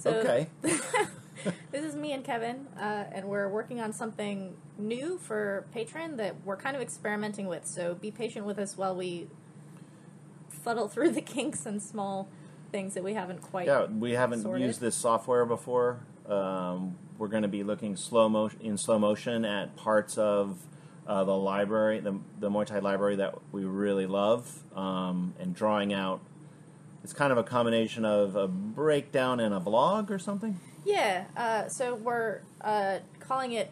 So okay. this is me and Kevin, uh, and we're working on something new for Patreon that we're kind of experimenting with. So be patient with us while we fuddle through the kinks and small things that we haven't quite. Yeah, we haven't sorted. used this software before. Um, we're going to be looking slow motion in slow motion at parts of uh, the library, the the Muay Thai library that we really love, um, and drawing out. It's kind of a combination of a breakdown and a vlog or something. Yeah. Uh, so we're uh, calling it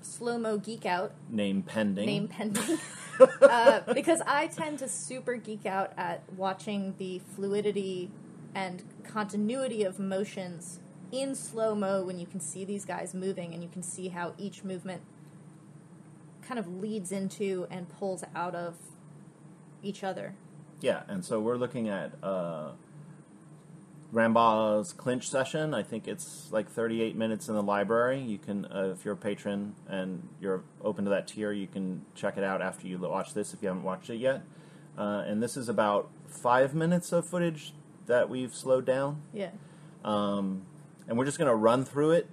slow mo geek out. Name pending. name pending. uh, because I tend to super geek out at watching the fluidity and continuity of motions in slow mo when you can see these guys moving and you can see how each movement kind of leads into and pulls out of each other. Yeah, and so we're looking at uh, Rambaa's clinch session. I think it's like 38 minutes in the library. You can, uh, if you're a patron and you're open to that tier, you can check it out after you watch this if you haven't watched it yet. Uh, and this is about five minutes of footage that we've slowed down. Yeah. Um, and we're just going to run through it,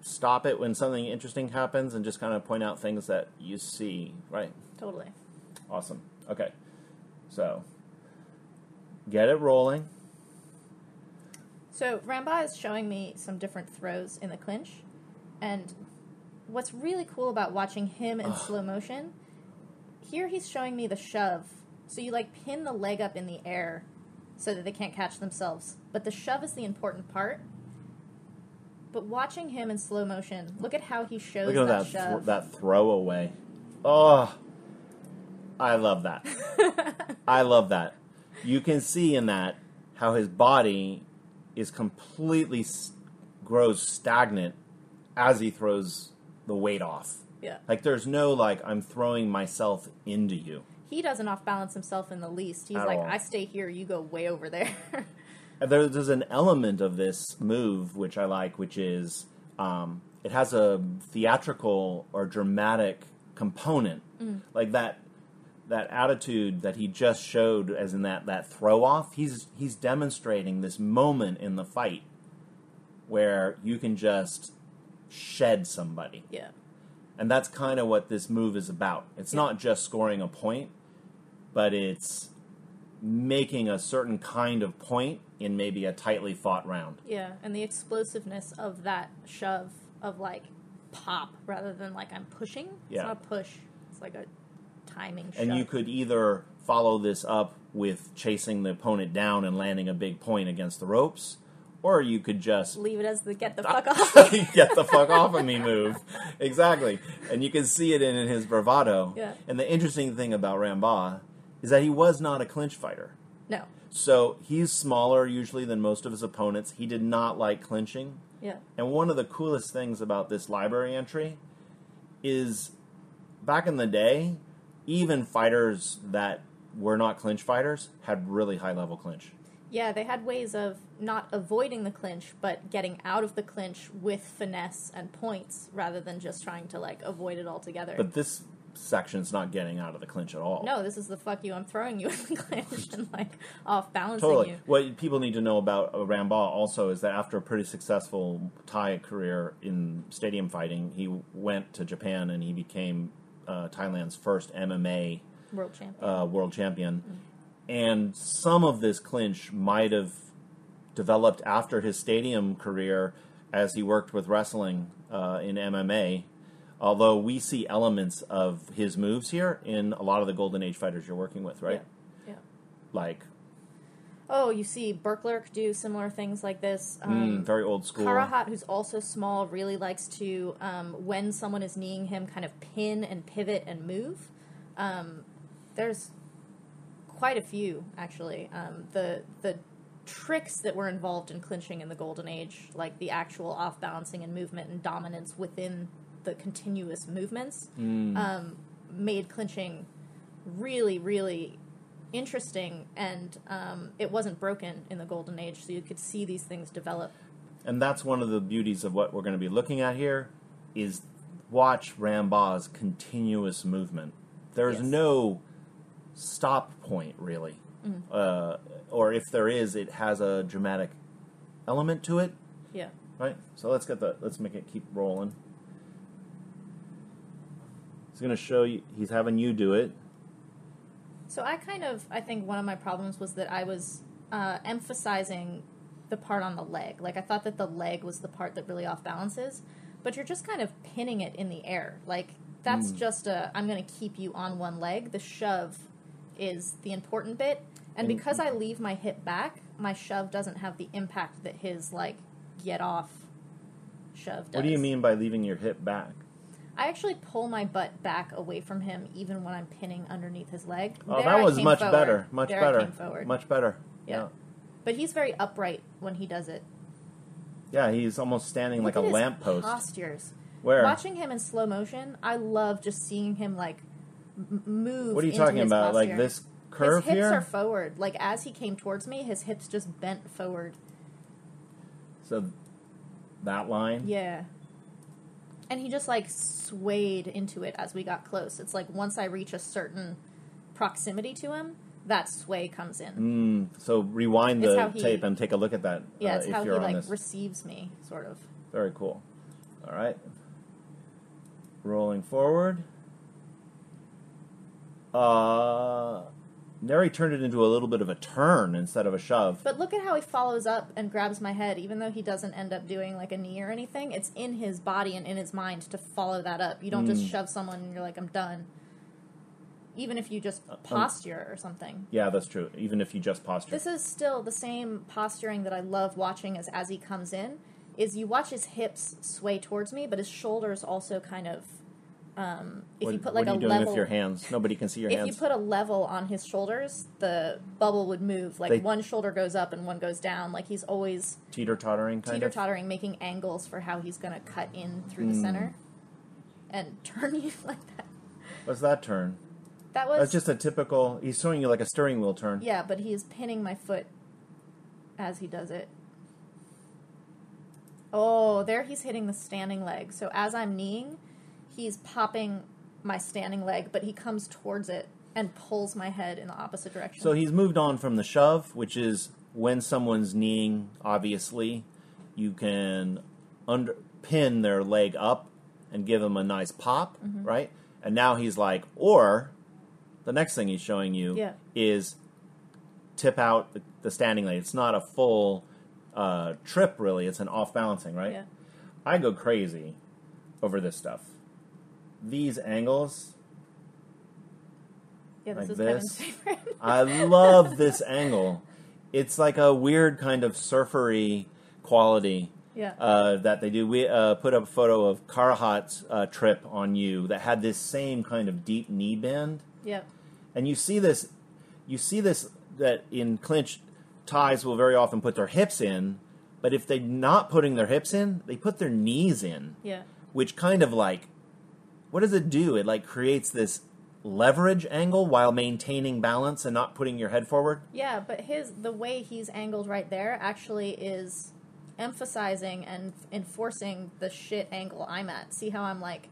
stop it when something interesting happens, and just kind of point out things that you see, right? Totally. Awesome. Okay. So, get it rolling. So Rambaa is showing me some different throws in the clinch, and what's really cool about watching him in slow motion, here he's showing me the shove. So you like pin the leg up in the air so that they can't catch themselves, but the shove is the important part. But watching him in slow motion, look at how he shows Look at that, that shove. thr- that throwaway. Oh, I love that. I love that. You can see in that how his body is completely s- grows stagnant as he throws the weight off. yeah, Like there's no like I'm throwing myself into you. he doesn't off balance himself in the least. He's At like, all. I stay here, you go way over there. There, there's an element of this move which I like, which is um, it has a theatrical or dramatic component, like that that attitude that he just showed, as in that that throw off. He's he's demonstrating this moment in the fight where you can just shed somebody, yeah, and that's kind of what this move is about. It's Yeah. not just scoring a point, but it's making a certain kind of point in maybe a tightly fought round. Yeah, and the explosiveness of that shove of like pop rather than like I'm pushing. It's Yeah. not a push. It's like a timing. And you could either follow this up with chasing the opponent down and landing a big point against the ropes, or you could just leave it as the get the fuck off. get the fuck off of me move. Exactly. And you can see it in, in his bravado. Yeah. And the interesting thing about Rambaa is that he was not a clinch fighter. no. So he's smaller usually than most of his opponents. He did not like clinching. Yeah. And one of the coolest things about this library entry is back in the day, even fighters that were not clinch fighters had really high level clinch. Yeah, they had ways of not avoiding the clinch, but getting out of the clinch with finesse and points rather than just trying to like avoid it altogether. But this section's not getting out of the clinch at all. no, this is the fuck you. I'm throwing you in the clinch and like off balancing Totally. you. What people need to know about uh, also is that after a pretty successful Thai career in stadium fighting, he went to Japan and he became uh, Thailand's first MMA World champion. uh, world champion. And some of this clinch might have developed after his stadium career as he worked with wrestling uh, in MMA. Although we see elements of his moves here in a lot of the Golden Age fighters you're working with, right? Yeah. yeah. Like Oh, you see Burklerk do similar things like this. mm, Um, very old school. Karuhat, who's also small, really likes to, um, when someone is kneeing him, kind of pin and pivot and move. Um, there's quite a few, actually. Um, the the tricks that were involved in clinching in the Golden Age, like the actual off balancing and movement and dominance within the continuous movements, um, made clinching really, really interesting. And um, it wasn't broken in the Golden Age, so you could see these things develop. And that's one of the beauties of what we're going to be looking at here is watch Rambaa's continuous movement. There's Yes. no stop point really, uh, or if there is, it has a dramatic element to it. Yeah. right? So let's get the let's make it keep rolling. He's going to show you. He's having you do it. So I kind of, I think one of my problems was that I was uh, emphasizing the part on the leg. Like I thought that the leg was the part that really off balances, but you're just kind of pinning it in the air. Like that's Hmm. just a, I'm going to keep you on one leg. The shove is the important bit, and And- because I leave my hip back, my shove doesn't have the impact that his like get off shove does. What do you mean by leaving your hip back? I actually pull my butt back away from him even when I'm pinning underneath his leg. Oh, There that I was much forward. better. Much There better. Much better. Yeah. But he's very upright when he does it. Yeah, he's almost standing like a Look at his lamppost. Postures. Where? Watching him in slow motion, I love just seeing him like m- move. What are you talking about? Like this curve his hips here? are forward. Like as he came towards me, his hips just bent forward. so that line? Yeah. And he just like swayed into it as we got close. It's like once I reach a certain proximity to him, that sway comes in. Mm, so rewind the he- tape and take a look at that Yeah, uh, it's if how he like this. receives me, sort of. Very cool. All right. Rolling forward. Uh, Neri turned it into a little bit of a turn instead of a shove. But look at how he follows up and grabs my head, even though he doesn't end up doing like a knee or anything. It's in his body and in his mind to follow that up. You don't just Mm. shove someone and you're like, I'm done. Even if you just um, posture or something. Yeah, that's true. Even if you just posture. This is still the same posturing that I love watching as as he comes in. Is you watch his hips sway towards me, but his shoulders also kind of. Um, if what, you put like what are a doing level, with your hands? Nobody can see your if hands. you put a level on his shoulders, the bubble would move. Like They- one shoulder goes up and one goes down. Like he's always Teeter tottering kind teeter of. tottering, making angles for how he's going to cut in through the Mm. center and turn you like that. What's that turn? That was That's just a typical. He's showing you like a steering wheel turn. yeah, but he is pinning my foot as he does it. Oh, there he's hitting the standing leg. So as I'm kneeing, he's popping my standing leg, but he comes towards it and pulls my head in the opposite direction. So he's moved on from the shove, which is when someone's kneeing, obviously, you can under pin their leg up and give them a nice pop, Mm-hmm. right? And now he's like, or the next thing he's showing you Yeah. is tip out the, the standing leg. It's not a full uh, trip, really. It's an off balancing, right? yeah. I go crazy over this stuff. These angles, Yeah, this Like is this? Kevin's favorite. I love this angle. It's like a weird kind of surfery quality yeah. uh, that they do. We uh, put up a photo of Karuhat's uh, trip on you that had this same kind of deep knee bend, yeah. and you see this. You see this that in clinch ties will very often put their hips in, but if they're not putting their hips in, they put their knees in Yeah. which kind of like what does it do it like creates this leverage angle while maintaining balance and not putting your head forward Yeah, but his the way he's angled right there actually is emphasizing and enforcing the shit angle I'm at. See how I'm like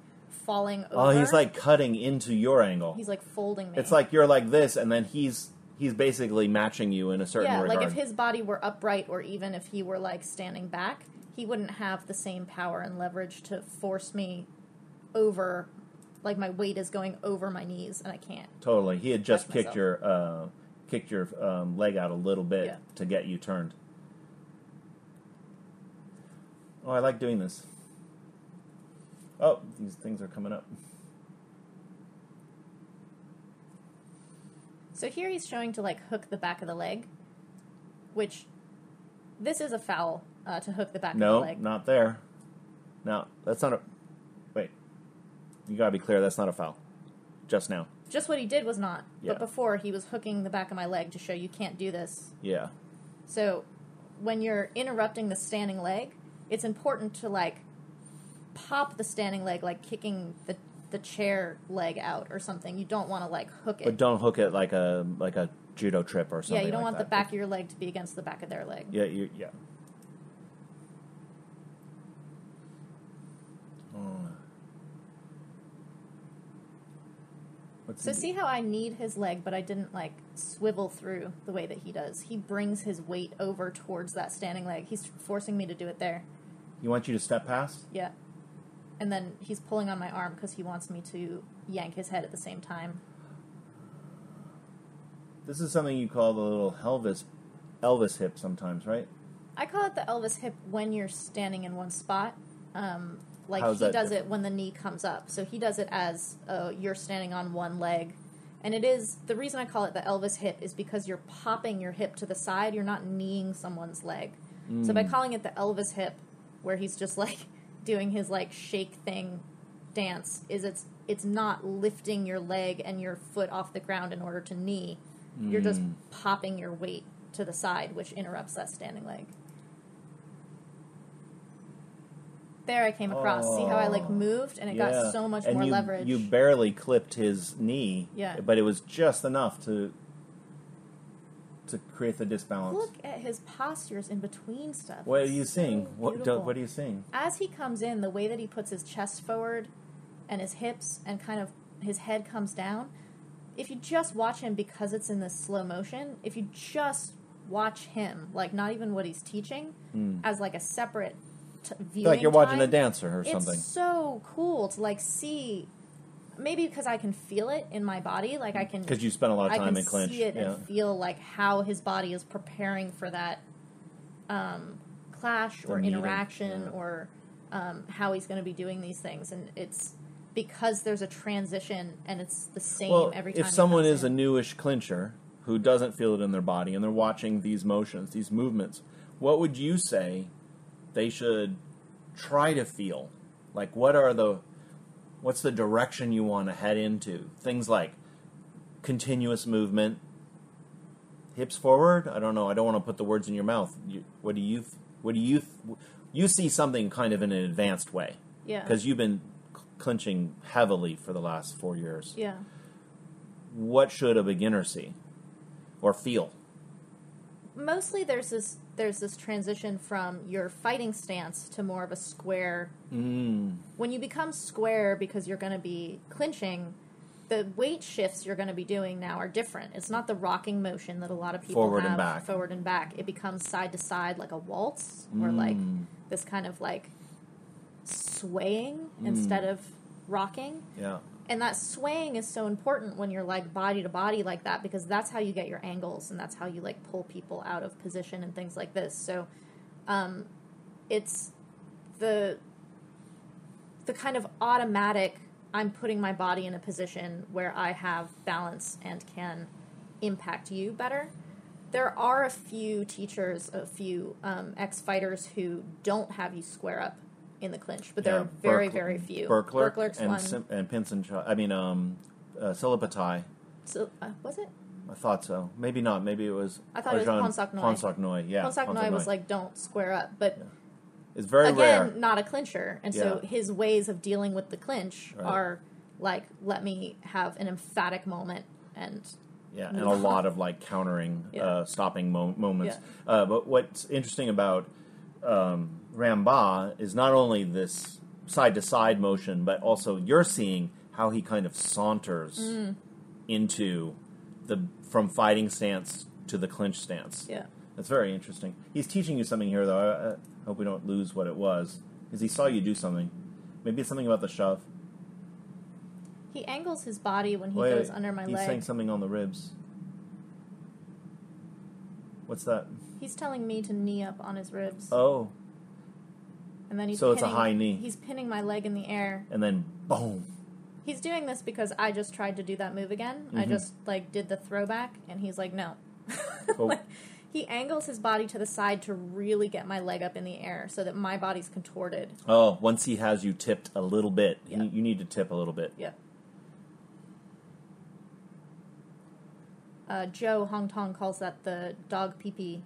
falling over? oh he's like cutting into your angle he's like folding me. it's like you're like this and then he's he's basically matching you in a certain way. yeah, regard like if his body were upright or even if he were like standing back, he wouldn't have the same power and leverage to force me over. Like my weight is going over my knees and I can't. totally he had just kicked myself. your uh, kicked your um, leg out a little bit Yeah. to get you turned oh i like doing this oh these things are coming up So here he's showing to like hook the back of the leg, which this is a foul uh, to hook the back No, of the leg. No, not there. No, that's not a. You gotta be clear. That's not a foul. Just now. Just what he did was not. Yeah. But before he was hooking the back of my leg to show you can't do this. Yeah. So when you're interrupting the standing leg, it's important to like pop the standing leg like kicking the the chair leg out or something. You don't want to like hook it. But don't hook it like a like a judo trip or something. yeah, you don't like want the back of your leg to be against the back of their leg. Yeah, you, yeah. What's So see how I need his leg, but I didn't like swivel through the way that he does. He brings his weight over towards that standing leg. He's forcing me to do it there. He wants you to step past. Yeah. And then he's pulling on my arm because he wants me to yank his head at the same time. This is something you call the little Elvis, Elvis hip sometimes, right? I call it the Elvis hip when you're standing in one spot. Um, like How's he does different? it when the knee comes up. So he does it as uh, you're standing on one leg. And it is the reason I call it the Elvis hip is because you're popping your hip to the side. You're not kneeing someone's leg. So Mm. by calling it the Elvis hip, where he's just like doing his like shake thing dance, is it's it's not lifting your leg and your foot off the ground in order to knee. You're just Mm. popping your weight to the side, which interrupts that standing leg. There I came across. See how I like Oh. moved and it Yeah. got so much And more you, leverage. You barely clipped his knee. Yeah. But it was just enough to to create the disbalance. Look at his postures in between stuff. what are you so seeing? What do, what are you seeing? As he comes in, the way that he puts his chest forward and his hips and kind of his head comes down, if you just watch him because it's in this slow motion, if you just watch him, like not even what he's teaching, hmm. as like a separate t- viewing like you're watching a dancer or something. it's so cool to like see. Maybe because I can feel it in my body, like I can Because you spend a lot of I time can in clinch. see it yeah. and feel like how his body is preparing for that um, clash or interaction yeah. or um, how he's going to be doing these things, and it's because there's a transition and it's the same well, every time. if someone is a newish clincher who doesn't feel it in their body and they're watching these motions, these movements, what would you say they should try to feel? Like, what are the what's the direction you want to head into? Things like continuous movement, hips forward. I don't know. I don't want to put the words in your mouth. You, what do you? What do you? You see something kind of in an advanced way yeah, because you've been clinching heavily for the last four years yeah, what should a beginner see or feel? mostly there's this there's this transition from your fighting stance to more of a square Mm. when you become square because you're going to be clinching, the weight shifts you're going to be doing now are different. It's not the rocking motion that a lot of people Forward and back. forward and back. It becomes side to side like a waltz or like this kind of like swaying instead of rocking. Yeah. And that swaying is so important when you're like body to body like that because that's how you get your angles and that's how you like pull people out of position and things like this. So um, it's the the kind of automatic I'm putting my body in a position where I have balance and can impact you better. There are a few teachers, a few um, ex fighters who don't have you square up in the clinch, but there Yeah, are very, Berk- very few. Burklerk Burklerk's and one. Sim- and Pinson. I mean, um, uh, Silipatai. So, uh, was it? I thought so. Maybe not. Maybe it was. I thought it was Ponsaknoy. Ponsaknoy, Yeah. Ponsaknoy was like, don't square up. But It's very again, rare. not a clincher. And so Yeah. his ways of dealing with the clinch Right. are like, let me have an emphatic moment. And Yeah, and a lot of like countering, Yeah. uh, stopping mo- moments. Uh, but what's interesting about um, Rambaa is not only this side to side motion, but also you're seeing how he kind of saunters Mm. into the from fighting stance to the clinch stance. yeah. That's very interesting. He's teaching you something here, though. I, I hope we don't lose what it was. Because he saw you do something. Maybe it's something about the shove. He angles his body when he Wait, goes under my he's leg. He's saying something on the ribs. What's that? He's telling me to knee up on his ribs. Oh, and then he's so it's a high knee. He's pinning my leg in the air. and then boom. He's doing this because I just tried to do that move again. I Mhm. just like did the throwback, and he's like, no. Oh. Like, he angles his body to the side to really get my leg up in the air so that my body's contorted. Oh, once he has you tipped a little bit, Yeah. you, you need to tip a little bit. Yep. Uh, Joe Hong Tong calls that the dog pee pee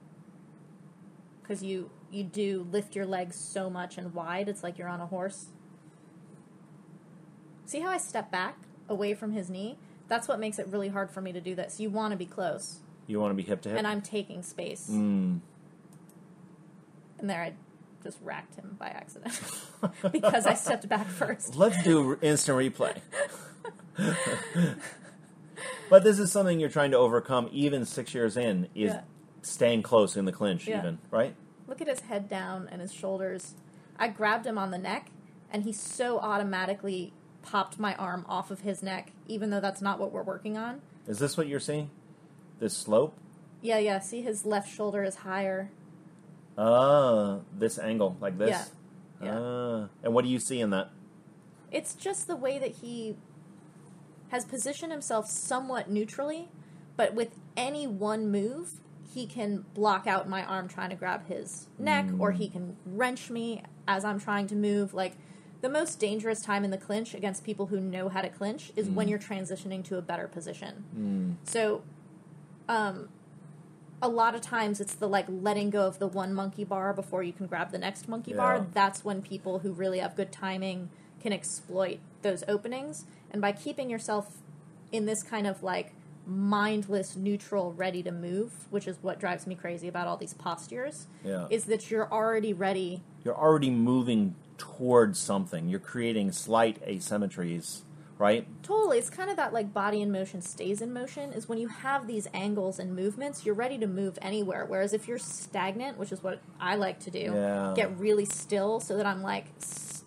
because you you do lift your legs so much and wide. It's like you're on a horse. See how I step back away from his knee? That's what makes it really hard for me to do this. You want to be close, You want to be hip to hip. and I'm taking space. Mm. And there, I just racked him by accident because I stepped back first. Let's do instant replay. But this is something you're trying to overcome even six years in, is Yeah. staying close in the clinch, Yeah. even, right? Look at his head down and his shoulders. I grabbed him on the neck, and he so automatically popped my arm off of his neck, even though that's not what we're working on. Is this what you're seeing? This slope? Yeah, yeah. See, his left shoulder is higher. Ah, this angle, like this? Yeah. Yeah. Ah. And what do you see in that? It's just the way that he has positioned himself somewhat neutrally, but with any one move, he can block out my arm trying to grab his neck, or he can wrench me as I'm trying to move. Like, the most dangerous time in the clinch against people who know how to clinch is when you're transitioning to a better position. So, um, a lot of times it's the like letting go of the one monkey bar before you can grab the next monkey Yeah. bar. That's when people who really have good timing can exploit those openings. And by keeping yourself in this kind of like mindless, neutral, ready to move, which is what drives me crazy about all these postures, Yeah. is that you're already ready. You're already moving towards something. You're creating slight asymmetries, right? Totally, it's kind of that like body in motion stays in motion. Is when you have these angles and movements, you're ready to move anywhere. Whereas if you're stagnant, which is what I like to do, Yeah. get really still so that I'm like, s-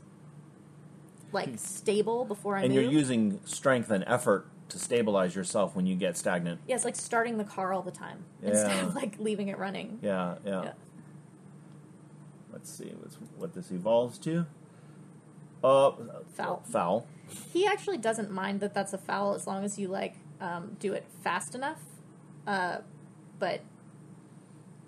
like stable before I and move. you're using strength and effort to stabilize yourself when you get stagnant. yeah, it's like starting the car all the time instead of like leaving it running. Yeah, yeah. Yeah. Let's see what's, what this evolves to. Uh, Foul. Foul. He actually doesn't mind that that's a foul as long as you like um, do it fast enough. Uh, but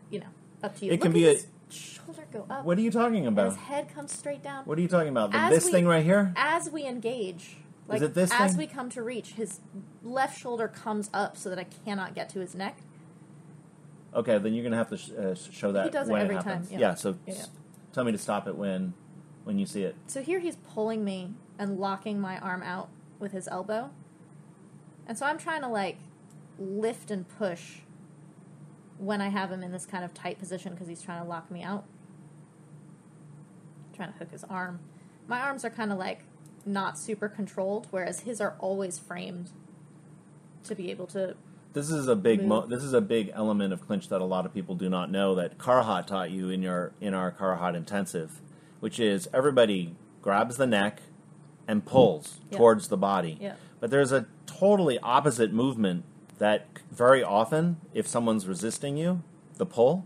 you know, up to you. It can be a- shoulder go up. What are you talking about? his head comes straight down. What are you talking about? The- As this we- thing right here? as we engage, like it this as thing? we come to reach, his left shoulder comes up so that I cannot get to his neck. Okay, then you're gonna have to sh- uh, sh- show that He does it when every it time, happens. yeah. so Yeah, s- tell me to stop it when when you see it. So here he's pulling me and locking my arm out with his elbow. And so I'm trying to like lift and push when I have him in this kind of tight position because he's trying to lock me out. trying to hook his arm. My arms are kind of like not super controlled, whereas his are always framed to be able to. This is a big mo- this is a big element of clinch that a lot of people do not know that Karuhat taught you in your in our Karuhat intensive, which is everybody grabs the neck and pulls towards the body. Yeah. But there's a totally opposite movement that very often, if someone's resisting you, the pull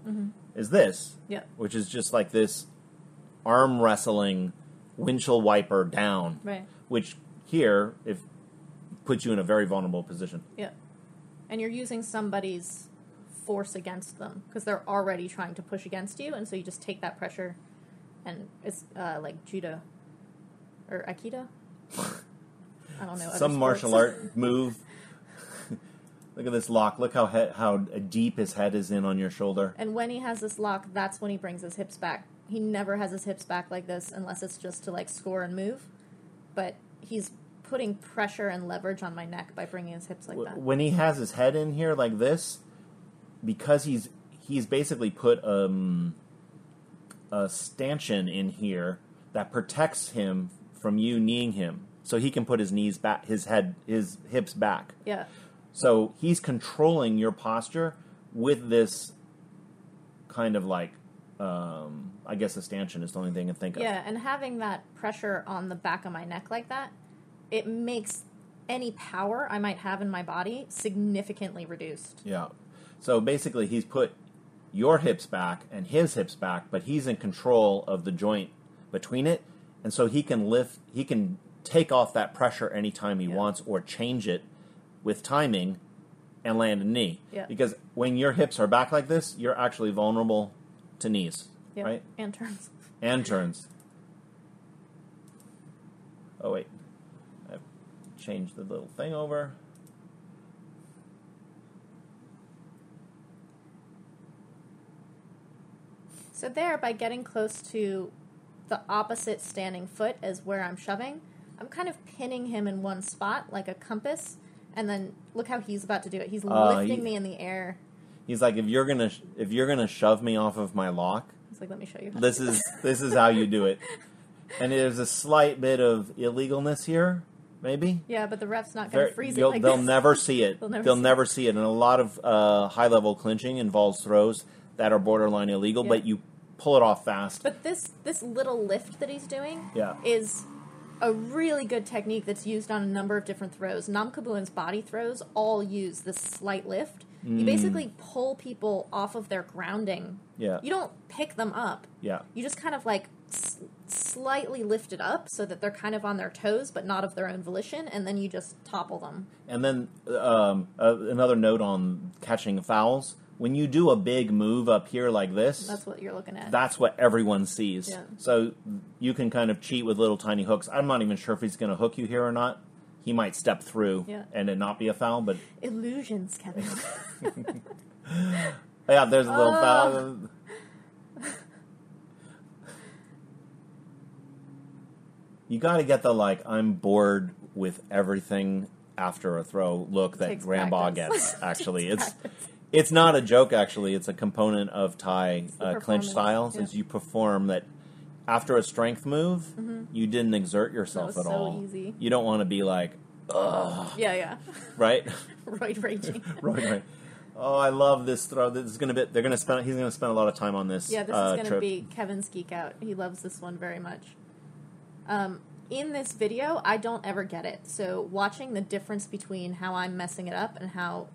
is this, Yeah. which is just like this arm wrestling windshield wiper down, Right. which here if puts you in a very vulnerable position. Yeah. And you're using somebody's force against them because they're already trying to push against you, and so you just take that pressure, and it's uh, like judo or aikido. I don't know. Some martial art move. Look at this lock. Look how he- how deep his head is in on your shoulder. And when he has this lock, that's when he brings his hips back. He never has his hips back like this unless it's just to like score and move. But he's putting pressure and leverage on my neck by bringing his hips like that. When he has his head in here like this, because he's he's basically put um, a stanchion in here that protects him from you kneeing him, so he can put his knees back, his head, his hips back. Yeah. So he's controlling your posture with this kind of like, um, I guess a stanchion is the only thing I can think of. Yeah, and having that pressure on the back of my neck like that, it makes any power I might have in my body significantly reduced. Yeah. So basically, he's put your hips back and his hips back, but he's in control of the joint between it, and so he can lift, he can take off that pressure anytime he Yeah. wants or change it with timing and land a knee. Yeah. Because when your hips are back like this, you're actually vulnerable to knees, Yeah. right? And turns. And turns. Oh wait, I've changed the little thing over. So there, by getting close to the opposite standing foot as where I'm shoving, I'm kind of pinning him in one spot like a compass. And then look how he's about to do it. He's Uh, lifting he- me in the air. He's like, if you're gonna if you're gonna shove me off of my lock, He's like, let me show you. How this is this is how you do it. And there's a slight bit of illegalness here maybe. Yeah, but the ref's not going to freeze it you'll- like they'll this. never see it. They'll never they'll see never see it. And a lot of uh, high level clinching involves throws that are borderline illegal, Yeah. but you pull it off fast. But this this little lift that he's doing Yeah. is a really good technique that's used on a number of different throws. Namkabuan's body throws all use this slight lift. Mm. You basically pull people off of their grounding. Yeah. You don't pick them up. yeah. You just kind of like s- slightly lift it up so that they're kind of on their toes, but not of their own volition, and then you just topple them. And then um, uh, another note on catching fouls. When you do a big move up here like this, That's what you're looking at. that's what everyone sees. Yeah. So you can kind of cheat with little tiny hooks. I'm not even sure if he's going to hook you here or not. He might step through Yeah. and it not be a foul, but Illusions, Kevin. yeah, there's a little Oh. foul. You got to get the like I'm bored with everything after a throw look that Grandpa practice. gets. Actually, it's practice. It's not a joke. Actually, it's a component of Thai uh, clinch styles. yeah. Is you perform that after a strength move, you didn't exert yourself at so all. easy. You don't want to be like, yeah, yeah. right, Roid raging. right, right. Oh, I love this throw. This is gonna be. They're gonna spend. He's gonna spend a lot of time on this. Yeah, this uh, is going to trip. be Kevin's geek out. He loves this one very much. Um, in this video, I don't ever get it. So watching the difference between how I'm messing it up and how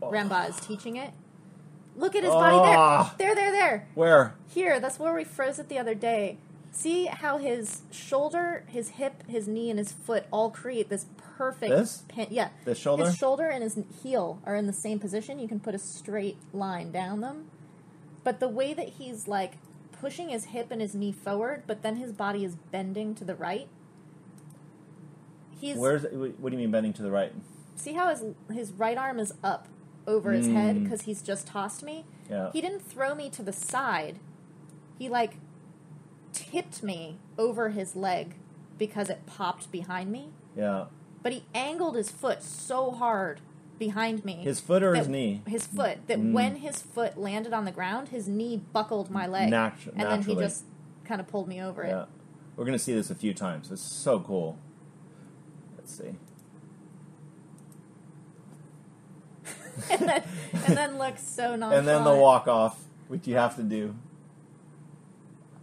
Rambaa is teaching it. Look at his body Ah. there. There, there, there. Where? Here, that's where we froze it the other day. See how his shoulder, his hip, his knee, and his foot all create this perfect This? pin. Yeah, This shoulder? His shoulder and his heel are in the same position. You can put a straight line down them. But the way that he's like pushing his hip and his knee forward, but then his body is bending to the right. He's Where's? What do you mean bending to the right? see how his his right arm is up over his head because he's just tossed me. Yeah. He didn't throw me to the side. He like tipped me over his leg because it popped behind me. Yeah. But he angled his foot so hard behind me. His foot or his knee? His foot. That Mm. when his foot landed on the ground, his knee buckled my leg, Natu- and then he just kind of pulled me over Yeah. it. We're gonna see this a few times. It's so cool. Let's see. and, then, and then look so nonchalant. And then the walk off, which you have to do.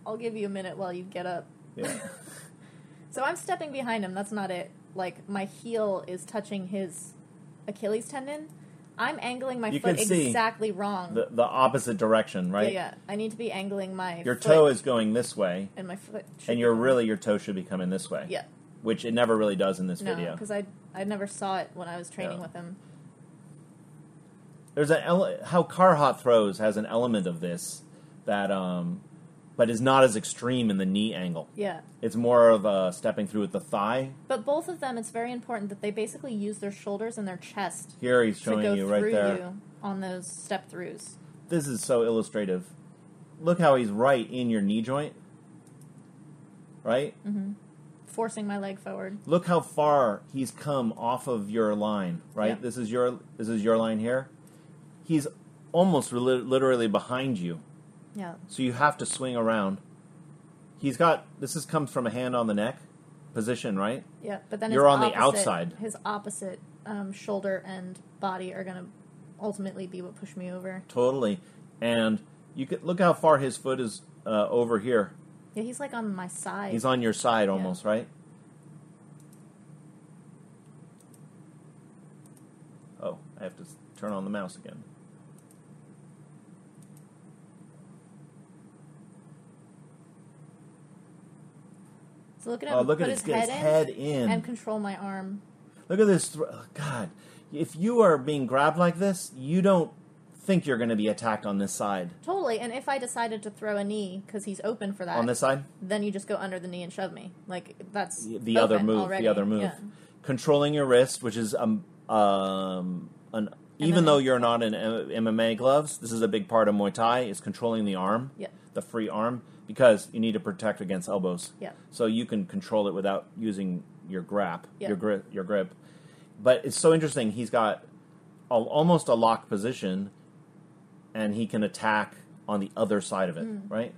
I'll give you a minute while you get up. Yeah. So I'm stepping behind him. That's not it. Like my heel is touching his Achilles tendon. I'm angling my You foot exactly wrong. the the opposite direction, right? Yeah, yeah. I need to be angling my Your toe is going this way, and my foot. should and you're really your toe should be coming this way. yeah. Which it never really does in this No, video. because I I never saw it when I was training Yeah. with him. There's an ele- how Karuhat throws has an element of this that um but is not as extreme in the knee angle. Yeah, It's more of uh, stepping through with the thigh. but both of them, it's very important that they basically use their shoulders and their chest Here he's to go showing you right through there. you on those step throughs. This is so illustrative. Look how he's right in your knee joint. Right? Mm-hmm. Forcing my leg forward. Look how far he's come off of your line, right? Yeah. This is your this is your line here. He's almost li- literally behind you. Yeah. So you have to swing around. He's got this is comes from a hand on the neck position, right? Yeah, but then You're his on the outside. His opposite um, shoulder and body are going to ultimately be what push me over. Totally. And you could look how far his foot is uh, over here. Yeah, he's like on my side. He's on your side almost, right? Oh, I have to turn on the mouse again. So look at him. Oh, look at his his, get his head, head in, in. and control my arm. Look at this. Thr- oh, God, if you are being grabbed like this, you don't think you're going to be attacked on this side. Totally. And if I decided to throw a knee because he's open for that, On this side, then you just go under the knee and shove me. Like that's the, the other move. already. The other move. Yeah. Controlling your wrist, which is um um an. Even though you're not in MMA gloves, this is a big part of Muay Thai. Is controlling the arm, Yeah. the free arm, because you need to protect against elbows. Yeah. So you can control it without using your grip, Yeah. your grip, your grip. But it's so interesting. He's got a, almost a lock position, and he can attack on the other side of it. Mm. Right.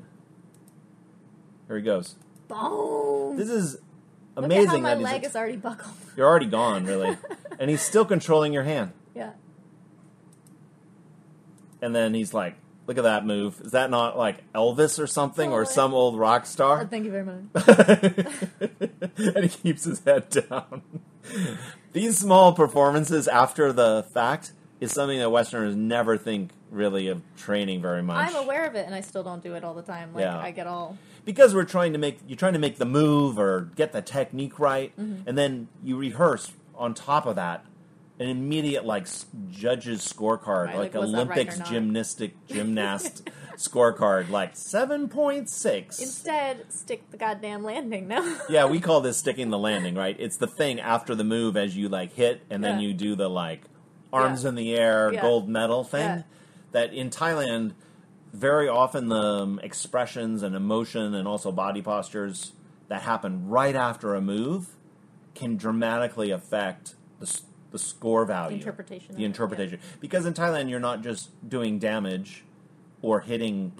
Here he goes. Boom. This is amazing my leg is already buckled. you're already gone, really, and he's still controlling your hand. yeah. And then he's like, "Look at that move! Is that not like Elvis or something, or Oh, some old rock star?" thank you very much. and he keeps his head down. These small performances after the fact is something that Westerners never think really of training very much. I'm aware of it, and I still don't do it all the time. Like Yeah. I get all because we're trying to make you're trying to make the move or get the technique right, Mm-hmm. and then you rehearse on top of that an immediate like s- judge's scorecard, Right, like, like, was that right or Olympics not? gymnastic gymnast scorecard, like seven point six. instead stick the goddamn landing. No. Yeah, we call this sticking the landing, right? It's the thing after the move as you like hit and then Yeah. you do the like arms Yeah. in the air Yeah. gold medal thing. Yeah. That in Thailand, very often the um, expressions and emotion and also body postures that happen right after a move can dramatically affect the, s- the score value. interpretation The it, interpretation. Because in Thailand, you're not just doing damage or hitting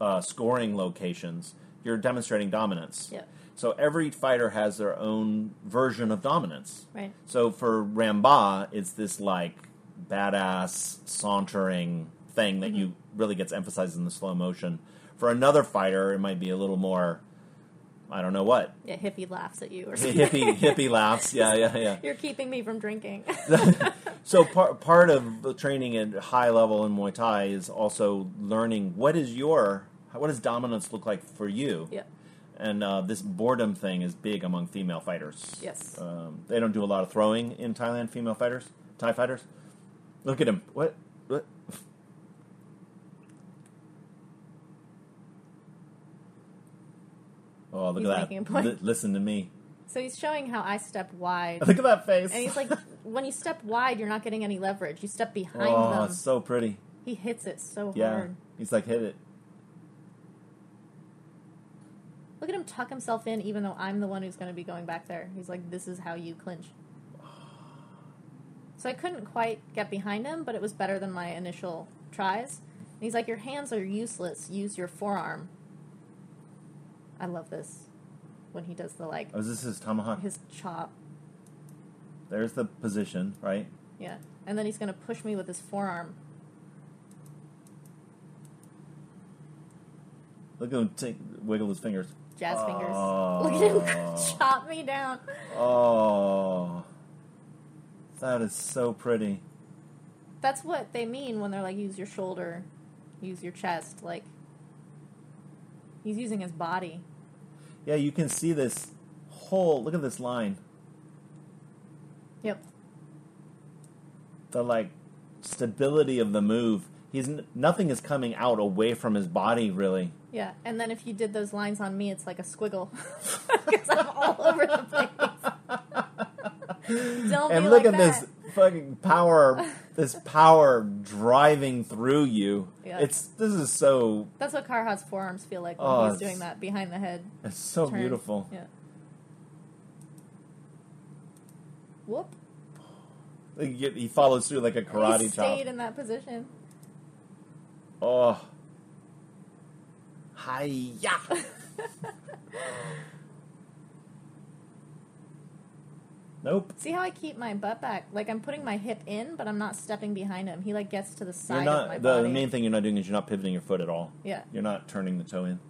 uh, scoring locations, you're demonstrating dominance. Yeah. So every fighter has their own version of dominance. Right. So for Rambaa, it's this like badass sauntering thing that you really gets emphasized in the slow motion. For another fighter, it might be a little more, I don't know what, Yeah, hippie laughs at you or something. hippie hippie laughs. Yeah, yeah, yeah. You're keeping me from drinking. So part part of the training at high level in Muay Thai is also learning what is your what does dominance look like for you. yeah. And uh, this boredom thing is big among female fighters. Yes. Um, they don't do a lot of throwing in Thailand. Female fighters, Thai fighters. Look at him. What? What? Oh, look He's at that! Li- listen to me. So he's showing how I step wide. Look at that face. And he's like, when you step wide, you're not getting any leverage. You step behind oh, them. it's so pretty. He hits it so Yeah. hard. He's like, hit it. Look at him tuck himself in, even though I'm the one who's going to be going back there. He's like, this is how you clinch. So I couldn't quite get behind him, but it was better than my initial tries. And he's like, your hands are useless. Use your forearm. I love this. When he does the, like, Oh, is this his tomahawk? his chop. There's the position, right? Yeah. And then he's going to push me with his forearm. Look at him take, wiggle his fingers. Jazz fingers. Oh. Look at him chop me down. Oh, that is so pretty. That's what they mean when they're like, use your shoulder, use your chest. Like, he's using his body. Yeah, you can see this whole. Look at this line. Yep. The like stability of the move. He's nothing is coming out away from his body really. Yeah. And then if you did those lines on me, it's like a squiggle. Because I'm all over the place. Don't and look like at that. this fucking power. This power driving through you. Yeah. It's this is so. That's what Karuhat's forearms feel like when Oh, he's doing that behind the head. It's so turn. beautiful. Yeah. Whoop. Like, He he follows through like a karate he chop. stayed in that position. Oh. Hiya. nope. See how I keep my butt back? Like I'm putting my hip in, but I'm not stepping behind him. He like gets to the side You're of my not the, body. the main thing you're not doing is you're not pivoting your foot at all. yeah. You're not turning the toe in.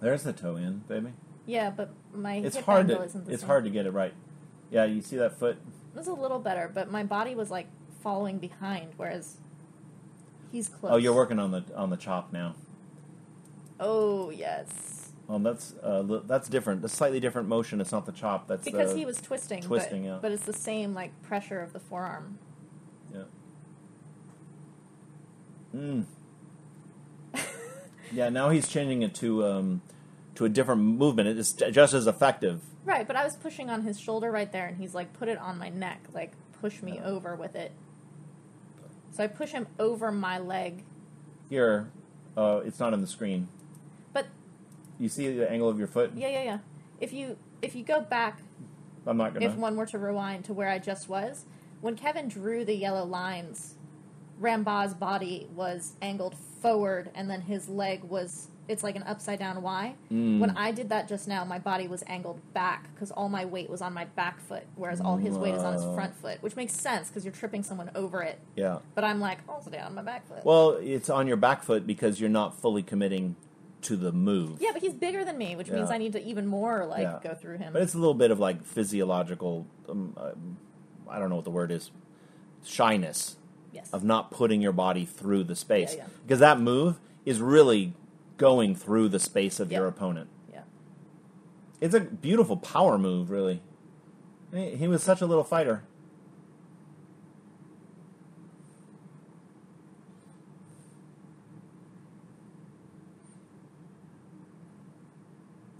There's the toe in, baby. Yeah, but my It's hip hard angle to isn't the it's same. hard to get it right. Yeah, you see that foot? It was a little better, but my body was like following behind, whereas he's close. Oh, you're working on the on the chop now. Oh yes, Well, that's uh, li- that's different. That's slightly different motion. It's not the chop. That's because the, he was twisting. twisting, but, yeah. but it's the same like pressure of the forearm. Yeah. Mm. yeah. Now he's changing it to um, to a different movement. It's just as effective. Right, but I was pushing on his shoulder right there, and he's like, "Put it on my neck, like push me over with it." So I push him over my leg, Here, uh, it's not on the screen. You see the angle of your foot? yeah, yeah, yeah. If you if you go back I'm not gonna. if one were to rewind to where I just was, when Kevin drew the yellow lines Rambaa's body was angled forward, and then his leg was. It's like an upside down Y. Mm. When I did that just now, my body was angled back because all my weight was on my back foot, whereas all his weight is on his front foot, which makes sense because you're tripping someone over it. Yeah. But I'm like, also down on my back foot. Well, it's on your back foot because you're not fully committing to the move. yeah, but he's bigger than me, which means Yeah. I need to even more like Yeah. go through him. But it's a little bit of like physiological, um, uh, I don't know what the word is, shyness yes. of not putting your body through the space. Yeah, yeah. Because that move is really going through the space of your Yeah. opponent. yeah. It's a beautiful power move, really. He was such a little fighter.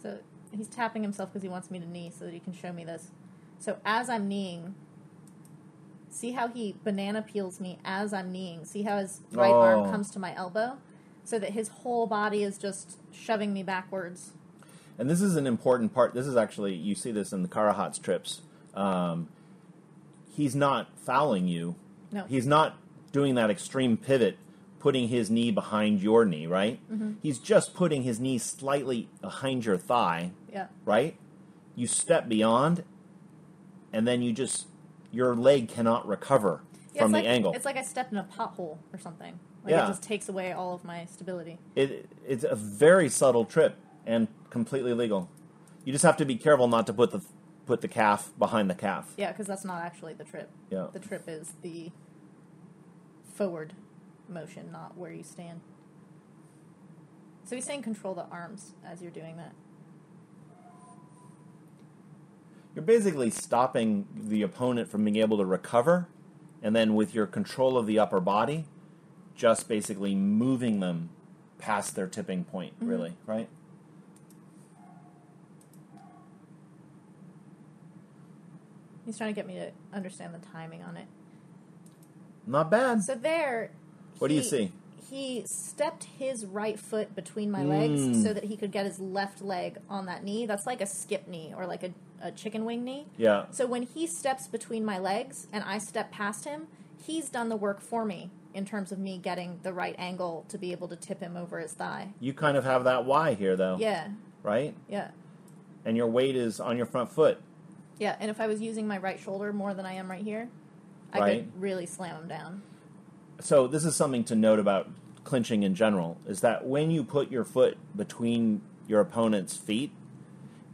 So he's tapping himself because he wants me to knee so that he can show me this. So as I'm kneeing, see how he banana peels me as I'm kneeing. See how his right Oh. arm comes to my elbow? So that his whole body is just shoving me backwards. And this is an important part. This is actually, you see this in the Karuhat's trips. Um, he's not fouling you. No. He's not doing that extreme pivot, putting his knee behind your knee, right? Mm-hmm. He's just putting his knee slightly behind your thigh, Yeah. right? You step beyond, and then you just, your leg cannot recover Yeah, from the like, angle. It's like I stepped in a pothole or something. Like Yeah. it just takes away all of my stability. it, it's a very subtle trip and completely legal. You just have to be careful not to put the put the calf behind the calf. Yeah, because that's not actually the trip. Yeah. The trip is the forward motion, not where you stand. So he's saying control the arms as you're doing that. You're basically stopping the opponent from being able to recover, and then with your control of the upper body, just basically moving them past their tipping point, mm-hmm. really, right? He's trying to get me to understand the timing on it. Not bad. So there. What do you see? He stepped his right foot between my legs Mm. so that he could get his left leg on that knee. That's like a skip knee or like a, a chicken wing knee. Yeah. So when he steps between my legs and I step past him, he's done the work for me in terms of me getting the right angle to be able to tip him over his thigh. You kind of have that Y here, though, Yeah, right? yeah, And your weight is on your front foot. yeah. And if I was using my right shoulder more than I am right here, I Right. could really slam him down. So this is something to note about clinching in general is that when you put your foot between your opponent's feet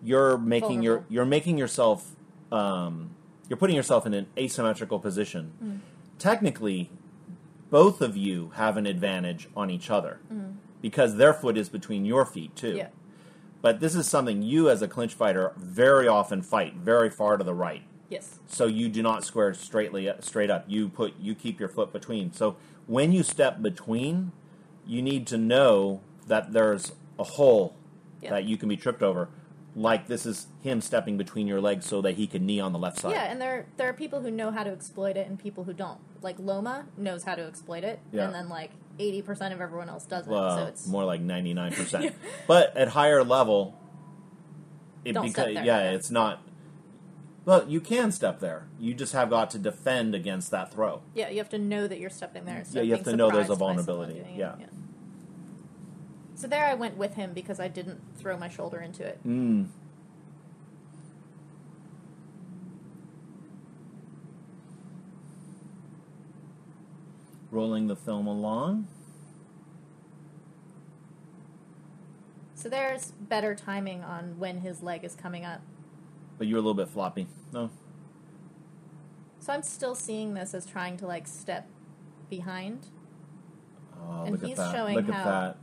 you're making your you're making yourself um, you're putting yourself in an asymmetrical position. Mm. technically both of you have an advantage on each other Mm. because their foot is between your feet too. Yeah, but this is something you as a clinch fighter very often fight very far to the right yes, so you do not square straightly uh, straight up. You put you keep your foot between. So when you step between, you need to know that there's a hole Yeah. that you can be tripped over. Like this is him stepping between your legs so that he can knee on the left side. yeah. And there there are people who know how to exploit it and people who don't. Like Loma knows how to exploit it, Yeah. and then like eighty percent of everyone else doesn't. Well, so it's more like ninety nine percent. But at higher level, it there. yeah, it's not. Well, you can step there. You just have got to defend against that throw. yeah. You have to know that you're stepping there. Yeah, you have to know there's a surprised by someone vulnerability. it. Yeah. So there, I went with him because I didn't throw my shoulder into it. Mm. Rolling the film along. So there's better timing on when his leg is coming up. But you were a little bit floppy. No. So I'm still seeing this as trying to like step behind. Oh, And look he's at that. showing look how- at that.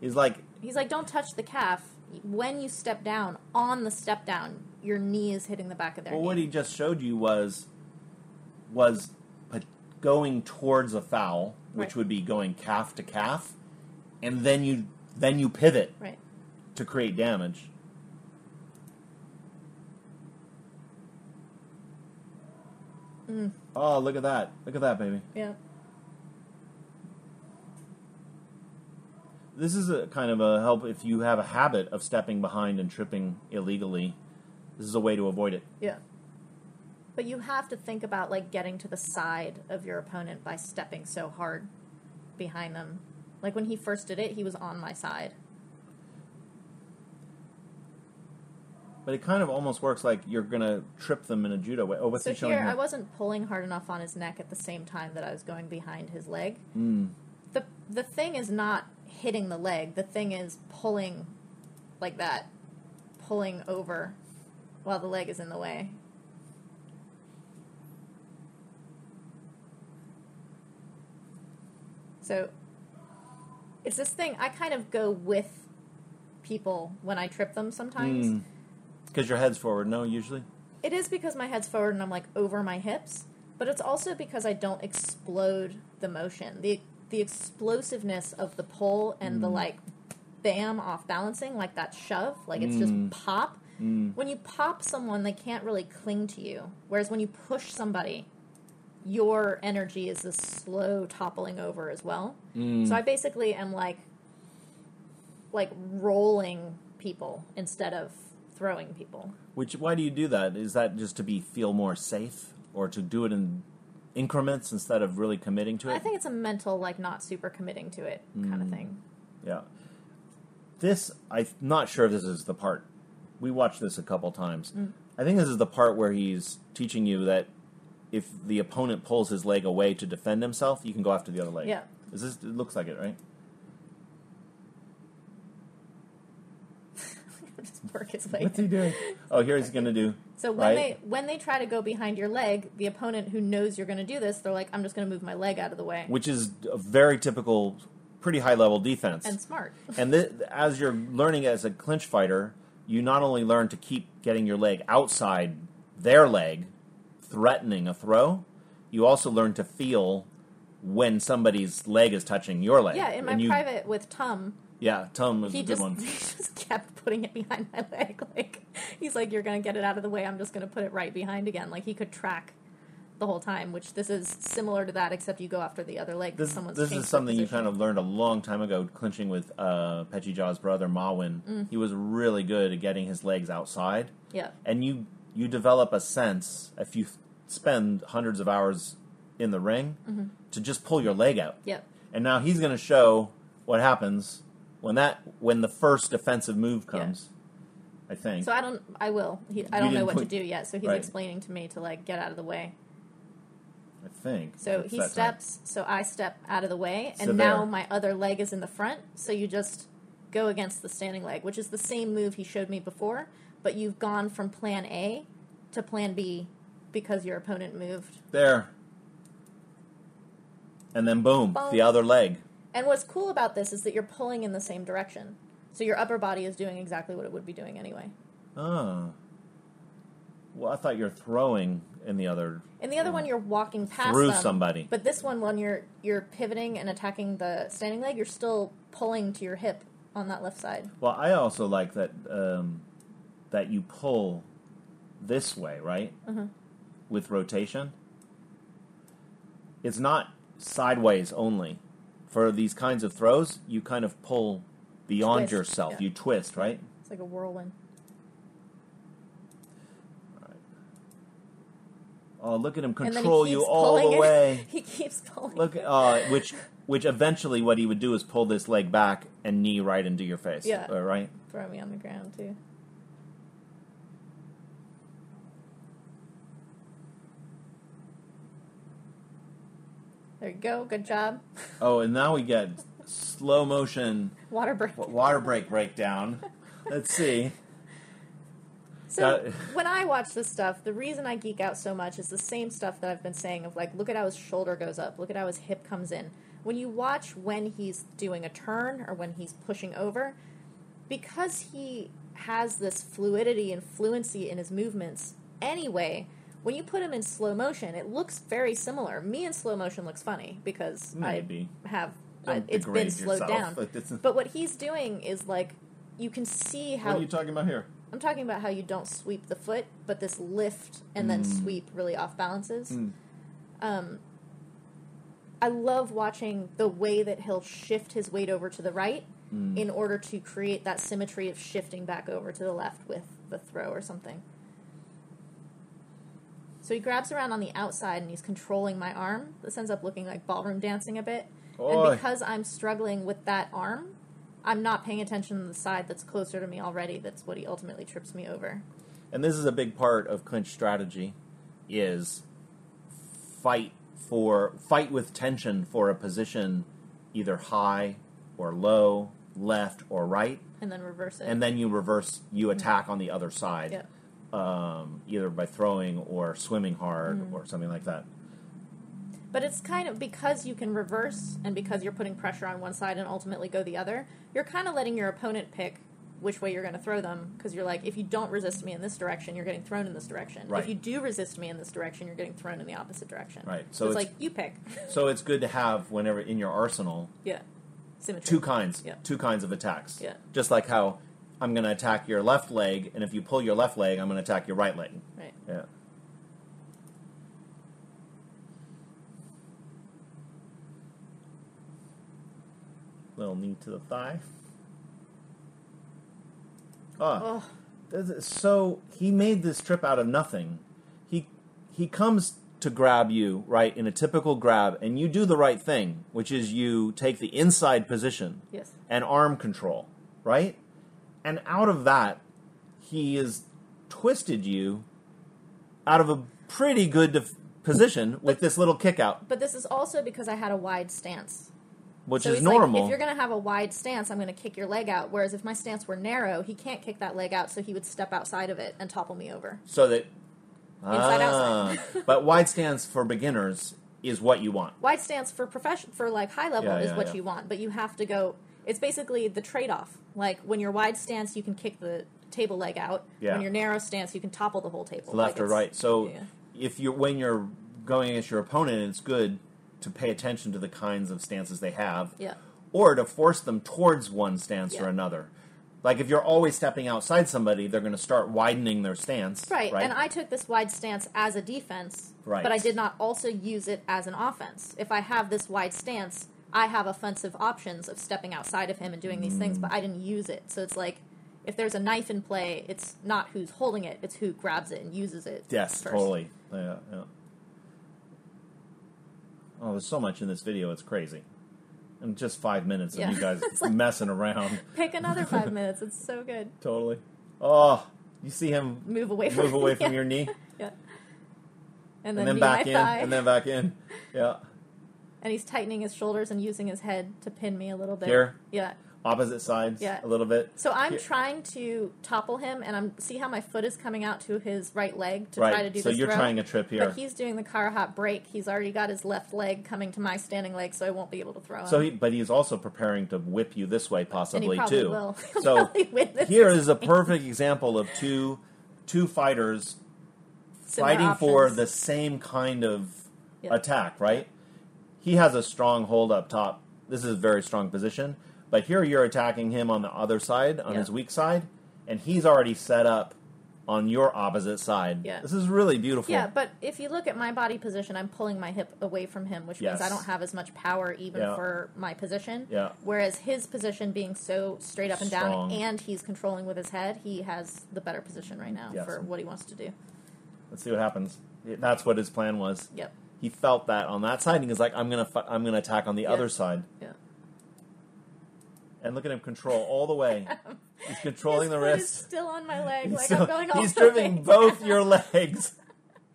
He's like, He's like, don't touch the calf. When you step down, on the step down, your knee is hitting the back of their well, knee. what he just showed you was was going towards a foul, which Right. would be going calf to calf, and then you then you pivot right. to create damage. Mm. Oh, look at that! Look at that, baby. Yeah. This is a kind of a help if you have a habit of stepping behind and tripping illegally. This is a way to avoid it. Yeah. But you have to think about like getting to the side of your opponent by stepping so hard behind them. Like when he first did it, he was on my side. But it kind of almost works like you're gonna trip them in a judo way. Oh, what's So he showing here, here? I wasn't pulling hard enough on his neck at the same time that I was going behind his leg. Mm. The the thing is not hitting the leg. The thing is pulling like that, pulling over while the leg is in the way. So it's this thing I kind of go with people when I trip them sometimes. Because your head's forward, no, usually. It is because my head's forward and I'm like over my hips, but it's also because I don't explode the motion. The the explosiveness of the pull and the mm. like bam off balancing, like that shove, like it's just mm. pop. Mm. When you pop someone, they can't really cling to you. Whereas when you push somebody, your energy is this slow toppling over as well. So I basically am like like rolling people instead of throwing people. Which why do you do that? Is that just to be feel more safe, or to do it in increments instead of really committing to it? I think it's a mental, like not super committing to it kind of thing. Yeah. This, I'm not sure if this is the part. We watched this a couple times. Mm. I think this is the part where he's teaching you that if the opponent pulls his leg away to defend himself, you can go after the other leg. Yeah. Is this? It looks like it, right? Just work his way. What's he doing? Oh, here he's going to do. So when right? they when they try to go behind your leg, the opponent who knows you're going to do this, they're like, "I'm just going to move my leg out of the way." Which is a very typical, pretty high level defense. and smart. And th- as you're learning as a clinch fighter, you not only learn to keep getting your leg outside their leg, threatening a throw, you also learn to feel when somebody's leg is touching your leg. Yeah, in my And you- private with Tum, Yeah, Tom was he a good just one. he just kept putting it behind my leg. Like he's like, "You're going to get it out of the way. I'm just going to put it right behind again." Like he could track the whole time, which this is similar to that, except you go after the other leg. This, someone's this is something you kind of learned a long time ago, clinching with uh, Petchy Jaw's brother Mawin. Mm. He was really good at getting his legs outside. yeah. and you you develop a sense if you spend hundreds of hours in the ring Mm-hmm. to just pull your leg out. Yep. And now he's going to show what happens when that when the first defensive move comes. I think. So I don't. I will. He, I You don't know what to do yet. So he's Right. explaining to me to like get out of the way. I think. So he that time. steps, so I step out of the way, and So now my other leg is in the front. So you just go against the standing leg, which is the same move he showed me before, but you've gone from plan A to plan B because your opponent moved. there. And then boom, Boom. the other leg. And what's cool about this is that you're pulling in the same direction. So your upper body is doing exactly what it would be doing anyway. Oh. Well, I thought you're throwing in the other In the other one, you're walking past through them, somebody. But this one, when you're you're pivoting and attacking the standing leg, you're still pulling to your hip on that left side. Well, I also like that um, that you pull this way, right? Mm-hmm. With rotation. It's not sideways only. For these kinds of throws, you kind of pull beyond Twist, yourself. yeah. You twist, right? It's like a whirlwind. Oh, look at him And then he control you all the it. way. he keeps pulling. Look, uh, which which eventually what he would do is pull this leg back and knee right into your face. Yeah. uh, right. Throw me on the ground too. There you go. Good job. Oh, and now we get slow motion Water break. water break breakdown. Let's see. So Got- when I watch this stuff, the reason I geek out so much is the same stuff that I've been saying of like, look at how his shoulder goes up, look at how his hip comes in. When you watch when he's doing a turn or when he's pushing over, because he has this fluidity and fluency in his movements anyway, when you put him in slow motion, it looks very similar. Me in slow motion looks funny because Maybe. I have I, it's been slowed yourself. down. But what he's doing is like you can see how What are you talking about here? I'm talking about how you don't sweep the foot, but this lift and then Mm. sweep really off balances. Mm. Um, I love watching the way that he'll shift his weight over to the right Mm. in order to create that symmetry of shifting back over to the left with the throw or something. So he grabs around on the outside and he's controlling my arm. This ends up looking like ballroom dancing a bit. Oy. And because I'm struggling with that arm, I'm not paying attention to the side that's closer to me already. That's what he ultimately trips me over. And this is a big part of clinch strategy is fight for fight with tension for a position either high or low, left or right, And then reverse it. and then you reverse you attack on the other side. yeah. Um, either by throwing or swimming hard Mm-hmm. or something like that. But it's kind of because you can reverse and because you're putting pressure on one side and ultimately go the other, you're kind of letting your opponent pick which way you're going to throw them because you're like, if you don't resist me in this direction, you're getting thrown in this direction. Right. If you do resist me in this direction, you're getting thrown in the opposite direction. Right. So, So it's, it's- like, you pick. So it's good to have whenever in your arsenal yeah. Symmetry. two kinds, Yeah. two kinds of attacks. Yeah. Just like how I'm going to attack your left leg, and if you pull your left leg, I'm going to attack your right leg. Right. Yeah. Little knee to the thigh. Ah, Oh, so he made this trip out of nothing. He he comes to grab you right in a typical grab, and you do the right thing, which is you take the inside position yes. and arm control, right? And out of that, he has twisted you out of a pretty good def- position with this little kick out, But this is also because I had a wide stance. which so is he's normal. Like, if you're going to have a wide stance, I'm going to kick your leg out. Whereas if my stance were narrow, he can't kick that leg out, so he would step outside of it and topple me over. so that Inside, Ah, outside. but wide stance for beginners is what you want. Wide stance for profession for like high level Yeah, is yeah, what yeah. you want, but you have to go. It's basically the trade off. Like when you're wide stance, you can kick the table leg out. Yeah. When you're narrow stance, you can topple the whole table. left Like, or right. So yeah. if you're when you're going against your opponent, it's good to pay attention to the kinds of stances they have, Yeah. or to force them towards one stance or Yeah. another. Like if you're always stepping outside somebody, they're going to start widening their stance. Right. Right. And I took this wide stance as a defense, Right. but I did not also use it as an offense. If I have this wide stance, I have offensive options of stepping outside of him and doing these things, but I didn't use it. So it's like if there's a knife in play, it's not who's holding it, it's who grabs it and uses it. yes, first. totally. Yeah, yeah. Oh, there's so much in this video. It's crazy. And just five minutes Yeah. of you guys like- messing around. Pick another five minutes. It's so good. Totally. Oh, you see him Move away from move away from yeah. your knee, Yeah. and And then, then knee back in, thigh. and then back in. Yeah. And he's tightening his shoulders and using his head to pin me a little bit. Here? Yeah. Opposite sides. Yeah. A little bit. So I'm Here. trying to topple him, and I'm see how my foot is coming out to his right leg to right. try to do so this you're throw. trying a trip here. But he's doing the Karuhat break. He's already got his left leg coming to my standing leg, so I won't be able to throw him. So, he, but he's also preparing to whip you this way, possibly he too. will. So here is a perfect example of two two fighters Similar fighting for the same kind of Yep. attack. Right? He has a strong hold up top. This is a very strong position. But here you're attacking him on the other side, on Yeah. his weak side, and he's already set up on your opposite side. Yeah. This is really beautiful. Yeah, but if you look at my body position, I'm pulling my hip away from him, which means I don't have as much power even Yeah. for my position. Yeah. Whereas his position being so straight up and Strong. down, and he's controlling with his head, he has the better position right now Yes. for what he wants to do. Let's see what happens. That's what his plan was. Yep. He felt that on that side, and he was like, "I'm gonna, fi- I'm gonna attack on the other side." Yeah. And look at him control all the way. He's controlling the foot is wrist. still on my leg. He's, Like still- I'm going all he's the driven way both down. your legs.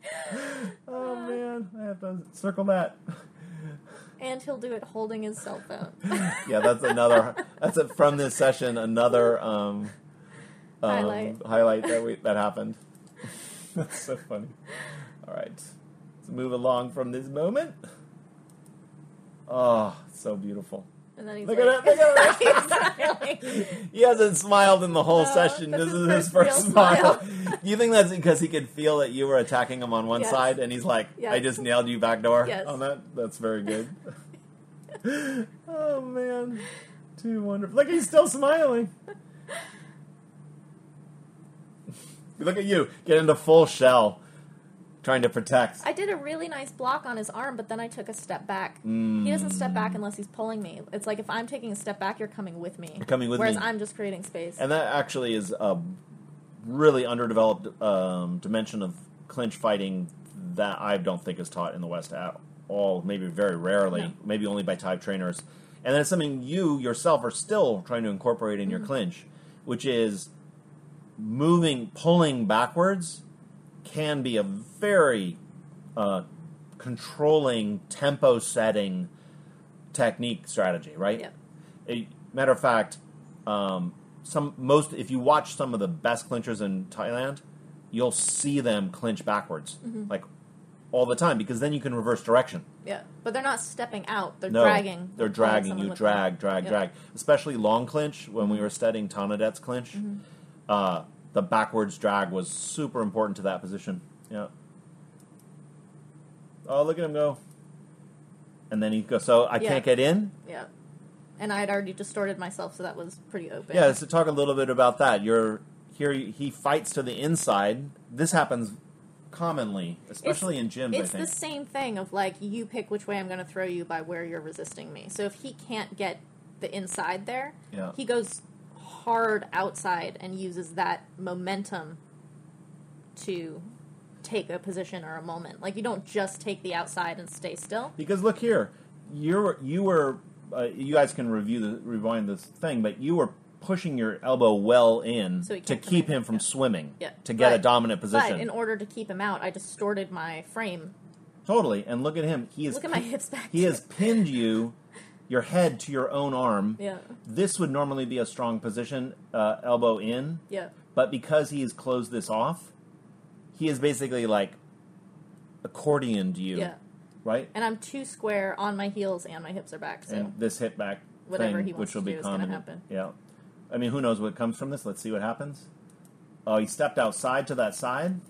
oh man, I have to circle that. And he'll do it holding his cell phone. Yeah, that's another. That's a, from this session. Another um, um, Highlight. highlight that we that happened. that's so funny. All right, let's move along from this moment. Oh, so beautiful. And then he's Look like, at it, look at smiling. He hasn't smiled in the whole No, session. This is his first first smile. smile. Do you think that's because he could feel that you were attacking him on one Yes. side, and he's like, "I just nailed you back door Yes. on that"? That's very good. oh man, too wonderful! Look, he's still smiling. Look at you, get into full shell, trying to protect. I did a really nice block on his arm, but then I took a step back. He doesn't step back unless he's pulling me. It's like if I'm taking a step back, you're coming with me. You're coming with Whereas me. Whereas I'm just creating space. And that actually is a really underdeveloped um, dimension of clinch fighting that I don't think is taught in the West at all. Maybe very rarely. No. Maybe only by type trainers. And that's something you yourself are still trying to incorporate in your clinch, which is moving, pulling backwards can be a very uh, controlling, tempo setting technique strategy, right? Yeah. A- matter of fact, um, some most if you watch some of the best clinchers in Thailand, you'll see them clinch backwards, Mm-hmm. like all the time, because then you can reverse direction. Yeah, but they're not stepping out; they're No, dragging. They're dragging you, drag, drag, Yep. drag. Especially long clinch when Mm-hmm. we were studying Tonadet's clinch. Uh, the backwards drag was super important to that position. Yeah. Oh, look at him go! And then he goes. So I Yeah. can't get in. Yeah, and I had already distorted myself, so that was pretty open. Yeah, so talk a little bit about that. You're here. He fights to the inside. This happens commonly, especially in gyms. It's I the think. same thing of like you pick which way I'm going to throw you by where you're resisting me. So if he can't get the inside there, Yeah. he goes hard outside and uses that momentum to take a position or a moment. Like you don't just take the outside and stay still. Because look here, you're you were. Uh, you guys can review the rewind this thing, but you were pushing your elbow well in So to keep him from yeah. swimming. Yeah. To get a dominant position. But in order to keep him out, I distorted my frame. totally. And look at him. He is. Look at my hips back. He has pinned you, your head to your own arm. Yeah. This would normally be a strong position, uh, elbow in. Yeah. But because he has closed this off, he is basically like accordioned you, Yeah. right? And I'm too square on my heels and my hips are back. So And this hip back Whatever thing, he wants which will to be do is gonna happen. Yeah. I mean, who knows what comes from this? Let's see what happens. Oh, he stepped outside to that side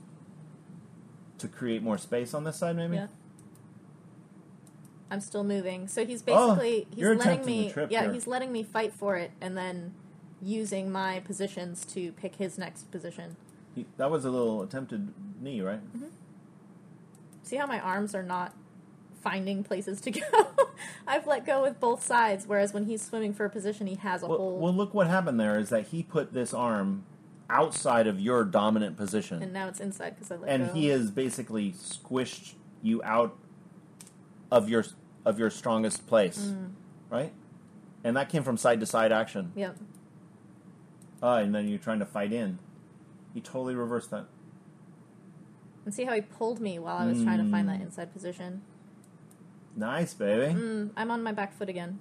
to create more space on this side, maybe. Yeah. I'm still moving. So he's Oh, basically he's letting me yeah, here. he's letting me fight for it and then using my positions to pick his next position. He, that was a little attempted knee, right? Mm-hmm. See how my arms are not finding places to go? I've let go with both sides, whereas when he's swimming for a position he has a Well, whole well, look what happened there is that he put this arm outside of your dominant position. and now it's inside because I let and go. he has basically squished you out of your of your strongest place, Mm. right? And that came from side to side action. Yep. Uh, and then you're trying to fight in. He totally reversed that. And see how he pulled me while I was trying to find that Mm. inside position. Nice, baby. Mm, I'm on my back foot again.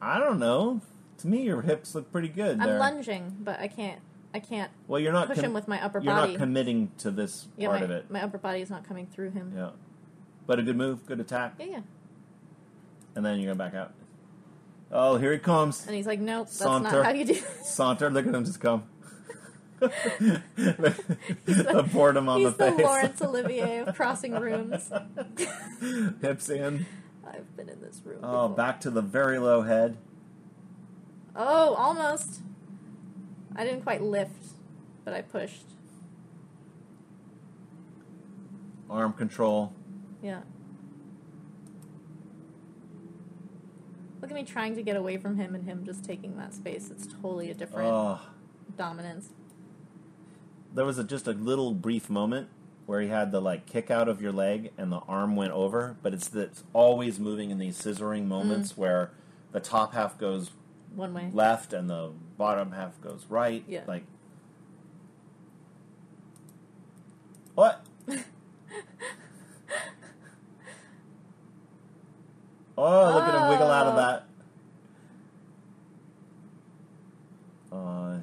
I don't know. To me, your hips look pretty good. I'm there. lunging, but I can't. I can't Well, you're not push com- him with my upper body. You're not committing to this yeah, part my, of it. my upper body is not coming through him. Yeah, but a good move, good attack, Yeah, yeah. and then you're gonna back out. Oh, here he comes. And he's like, "Nope, that's Saunter. not how you do." Saunter, look at him just come. the boredom on He's the the face. Laurence Olivier of crossing rooms. Hips in. I've been in this room. Oh, before. back to the very low head. Oh, almost. I didn't quite lift, but I pushed. Arm control. Yeah. Look at me trying to get away from him and him just taking that space. It's totally a different Oh, dominance. there was a, just a little brief moment where he had the like kick out of your leg and the arm went over, but it's that's always moving in these scissoring moments mm. where the top half goes One way. left and the bottom half goes right. Yeah. Like what? oh, look at him wiggle out of Oh. that. Uh,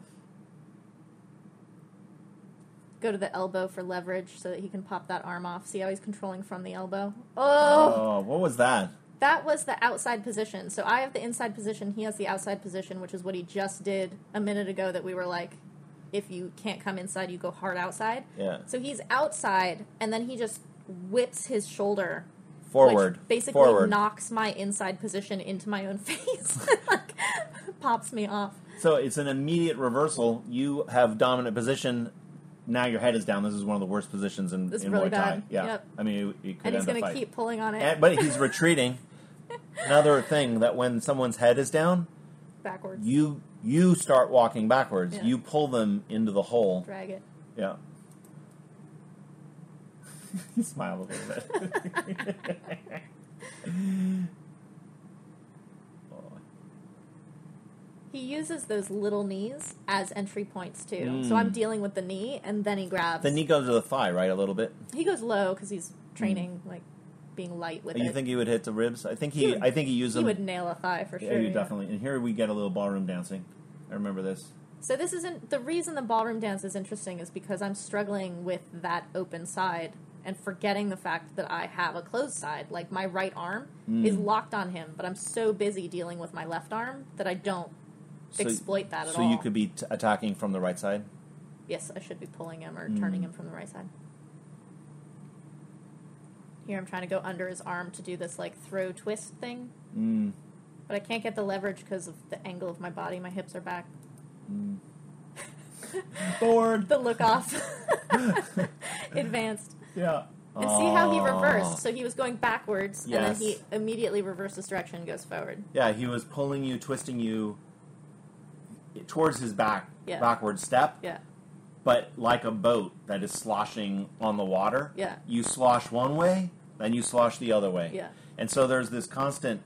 Go to the elbow for leverage so that he can pop that arm off. See how he's controlling from the elbow? Oh! oh, what was that? That was the outside position. So I have the inside position, he has the outside position, which is what he just did a minute ago that we were like, if you can't come inside, you go hard outside. Yeah. So he's outside, and then he just whips his shoulder. Forward. Which basically Forward. knocks my inside position into my own face. like, pops me off. So it's an immediate reversal. You have dominant position. Now your head is down. This is one of the worst positions in, This is in really Muay Thai. bad. Yeah. Yep. I mean, you, you could And he's going to keep pulling on it And- but he's retreating. Another thing that when someone's head is down, backwards. you you start walking backwards. Yeah. You pull them into the hole. Drag it. Yeah. he smiled a little bit. Oh. He uses those little knees as entry points too. Mm. So I'm dealing with the knee, and then he grabs. the knee goes to the thigh, right? A little bit. He goes low because he's training, like being light with Mm. You it. think he would hit the ribs? I think he. He would- I think he used he them. would nail a thigh for yeah, sure. you yeah. definitely. And here we get a little ballroom dancing. I remember this. So this isn't the reason the ballroom dance is interesting is because I'm struggling with that open side and forgetting the fact that I have a closed side. Like my right arm Mm. is locked on him, but I'm so busy dealing with my left arm that I don't So- exploit that at so all. So you could be t- attacking from the right side. Yes, I should be pulling him or Mm. turning him from the right side. Here I'm trying to go under his arm to do this like throw twist thing, Mm. but I can't get the leverage because of the angle of my body. My hips are back. Mm. Forward. The look off. Advanced. Yeah. And see how he Oh. reversed. So he was going backwards, and then he immediately reversed this direction and goes forward. Yeah, he was pulling you, twisting you towards his back, Yeah. backward step. Yeah, But like a boat that is sloshing on the water, Yeah. you slosh one way, then you slosh the other way. Yeah. And so there's this constant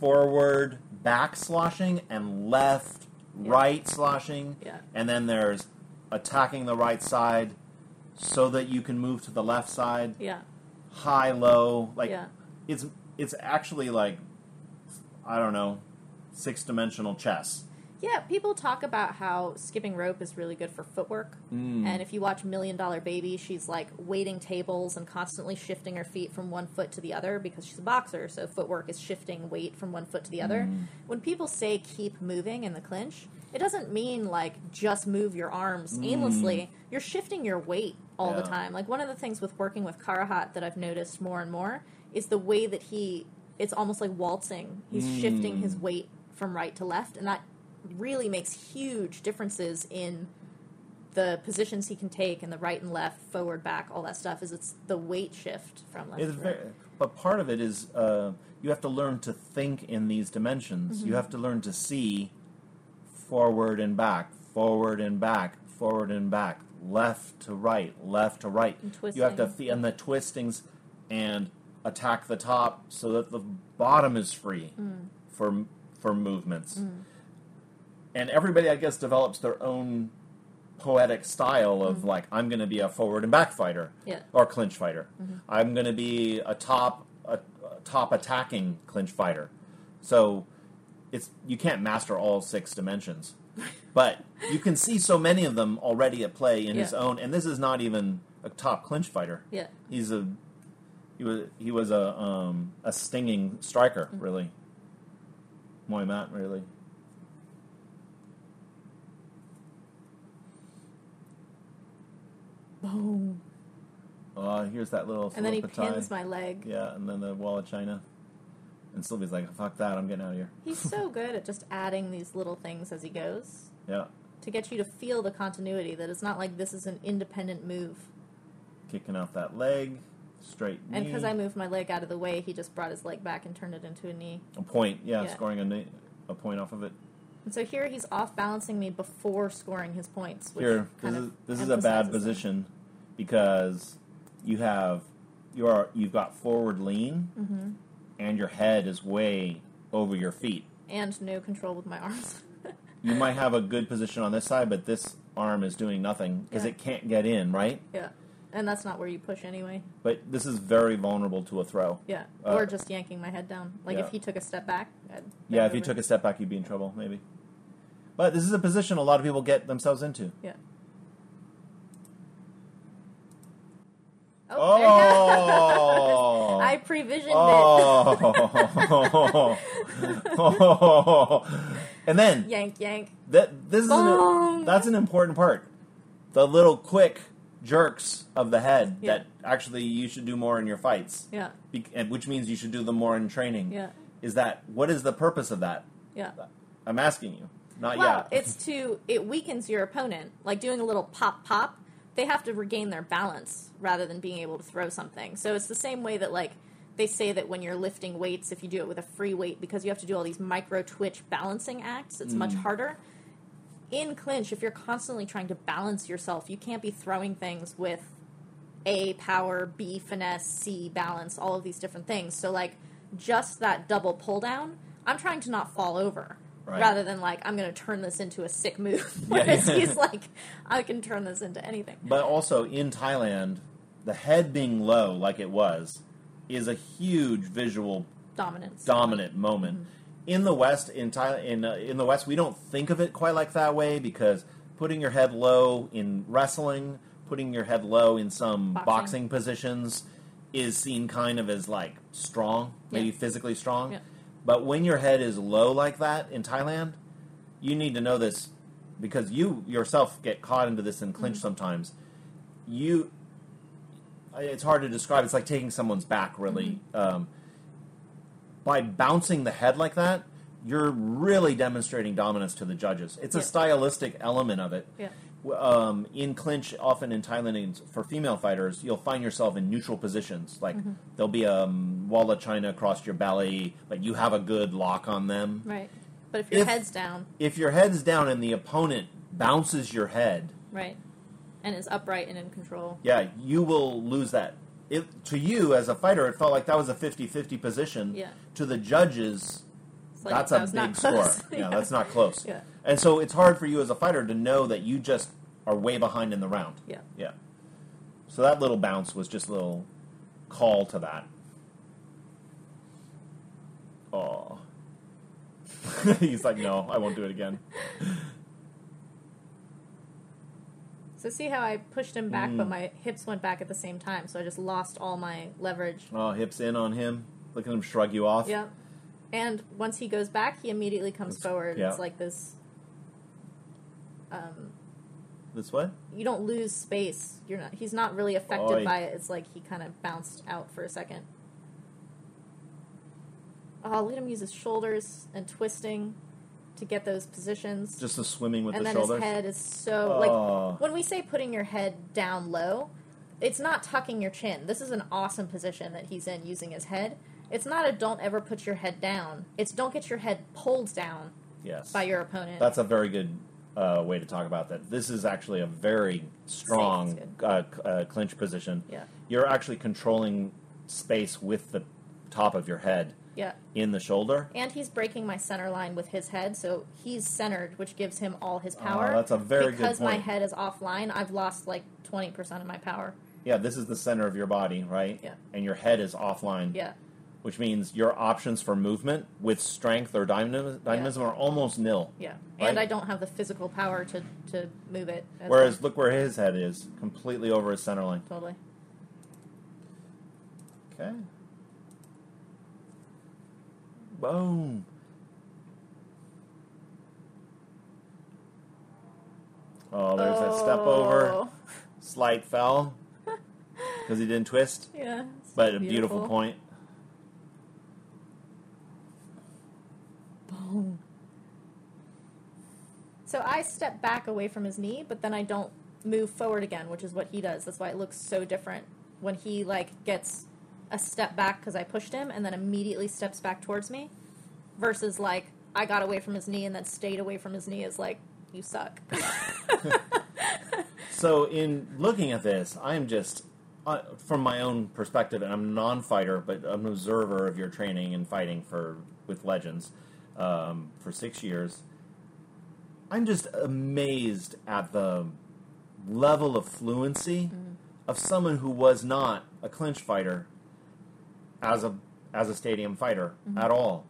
forward, back sloshing, and left, Yeah. right sloshing. Yeah. And then there's attacking the right side so that you can move to the left side, yeah, high, low. Like yeah, it's it's actually like I don't know, six dimensional chess. Yeah. People talk about how skipping rope is really good for footwork. Mm. And if you watch Million Dollar Baby, she's like waiting tables and constantly shifting her feet from one foot to the other because she's a boxer. So footwork is shifting weight from one foot to the other. Mm. When people say keep moving in the clinch, it doesn't mean like just move your arms aimlessly. You're shifting your weight all the Mm. Time. Like one of the things with working with Karuhat that I've noticed more and more is the way that he it's almost like waltzing. He's shifting his Mm. weight from right to left and that really makes huge differences in the positions he can take and the right and left, forward, back, all that stuff is it's the weight shift from left It's to very, right. but part of it is uh, you have to learn to think in these dimensions. Mm-hmm. You have to learn to see forward and back, forward and back, forward and back, left to right, left to right. And You have to twisting. fe- and the twistings and attack the top so that the bottom is free Mm. for for movements. And everybody, I guess, develops their own poetic style of like I'm going to be a forward and back fighter. Yeah. or clinch fighter. I'm going to be a top a, a top attacking clinch fighter. So it's you can't master all six dimensions, but you can see so many of them already at play in his own. And this is not even a top clinch fighter. Yeah. He's a he was he was a um, a stinging striker Mm-hmm. really. Muay Mat really. Boom. Oh, here's that little. And then he pins my leg. Yeah, and then the wall of China. And Sylvie's like, "Fuck that! I'm getting out of here." He's so good at just adding these little things as he goes Yeah, to get you to feel the continuity that it's not like this is an independent move. kicking out that leg, straight knee. And because I moved my leg out of the way, he just brought his leg back and turned it into a knee. a point, yeah, Yeah. scoring a knee, a point off of it. And so here he's off balancing me before scoring his points. Which Here, this is this is a bad position because you have you're you've got forward lean, Mm-hmm. and your head is way over your feet. And no control with my arms. You might have a good position on this side, but this arm is doing nothing because Yeah. it can't get in, right? yeah. And that's not where you push anyway. But this is very vulnerable to a throw. Yeah. Uh, or just yanking my head down. Like yeah. if he took a step back. I'd Yeah, if he took a step back, you'd be in trouble, maybe. But this is a position a lot of people get themselves into. Yeah. Oh, Oh! I previsioned it. Oh! and then Yank, yank. that this is that's an important part. The little quick jerks of the head Yeah. that actually you should do more in your fights, Yeah, Be- and which means you should do them more in training. yeah, Is that what is the purpose of that? yeah. I'm asking you, not Well, yet. it's to it weakens your opponent. Like doing a little pop pop, they have to regain their balance rather than being able to throw something. So it's the same way that like they say that when you're lifting weights, if you do it with a free weight, because you have to do all these micro twitch balancing acts, it's much mm. harder. In clinch, if you're constantly trying to balance yourself, you can't be throwing things with A power, B finesse, C balance, all of these different things. So like just that double pull down, I'm trying to not fall over. Right. Rather than like I'm going to turn this into a sick move, Yeah, whereas yeah. he's like I can turn this into anything. But also in Thailand, the head being low, like it was, is a huge visual Dominance. dominant moment. In the West, in Thailand, in uh, in the West, we don't think of it quite like that way because putting your head low in wrestling, putting your head low in some Boxing. boxing, positions, is seen kind of as like strong, maybe Yeah. physically strong. Yeah. But when your head is low like that in Thailand, you need to know this because you yourself get caught into this and clinch sometimes. You, it's hard to describe. It's like taking someone's back, really. Um, by bouncing the head like that, you're really demonstrating dominance to the judges. It's a stylistic element of it. Yeah. Um, in clinch, often in Thailand, and for female fighters, you'll find yourself in neutral positions. Like Mm-hmm. there'll be a um, wall of china across your belly, but you have a good lock on them. Right. But if your If- head's down, If your head's down and the opponent bounces your head, right, and is upright and in control, yeah, you will lose that. It, to you as a fighter, it felt like that was a 50-50 position. Yeah. To the judges, like, that's that a big score. close. Yeah, that's not close. Yeah. And so it's hard for you as a fighter to know that you just are way behind in the round. Yeah. Yeah. So that little bounce was just a little call to that. Oh. He's like, no, I won't do it again. So see how I pushed him back, but Mm. my hips went back at the same time, so I just lost all my leverage. Oh, hips in on him. Look at him shrug you off. Yep. And once he goes back, he immediately comes forward. yeah. It's like this. Um, This what? you don't lose space. You're not. He's not really affected Oy. by it. It's like he kind of bounced out for a second. Oh, look at him use his shoulders and twisting to get those positions. Just the swimming with and the then shoulders. his head is so Oh. like when we say putting your head down low, it's not tucking your chin. This is an awesome position that he's in using his head. It's not a don't ever put your head down. It's don't get your head pulled down yes. by your opponent. That's a very good uh, way to talk about that. This is actually a very strong uh, uh, clinch position. Yeah. You're actually controlling space with the top of your head yeah. in the shoulder. And he's breaking my center line with his head, so he's centered, which gives him all his power. Oh, that's a very good because my head is offline, I've lost like twenty percent of my power. Yeah, this is the center of your body, right? Yeah. And your head is offline. Yeah. Which means your options for movement with strength or dynamism, dynamism are almost nil. Yeah. And Right. I don't have the physical power to, to move it. as Whereas well. look where his head is, completely over his center line. totally. Okay. Boom. Oh, there's that step over. Oh. Slight fell because he didn't twist, Yeah. but a beautiful, beautiful. point. Boom. So I step back away from his knee, but then I don't move forward again, which is what he does. That's why it looks so different when he like gets a step back because I pushed him and then immediately steps back towards me, versus like I got away from his knee and then stayed away from his knee is like you suck. So, in looking at this, I'm just, uh, from my own perspective, and I'm a non-fighter, but I'm an observer of your training and fighting for with Legends um, for six years. I'm just amazed at the level of fluency of someone who was not a clinch fighter as a as a stadium fighter at all.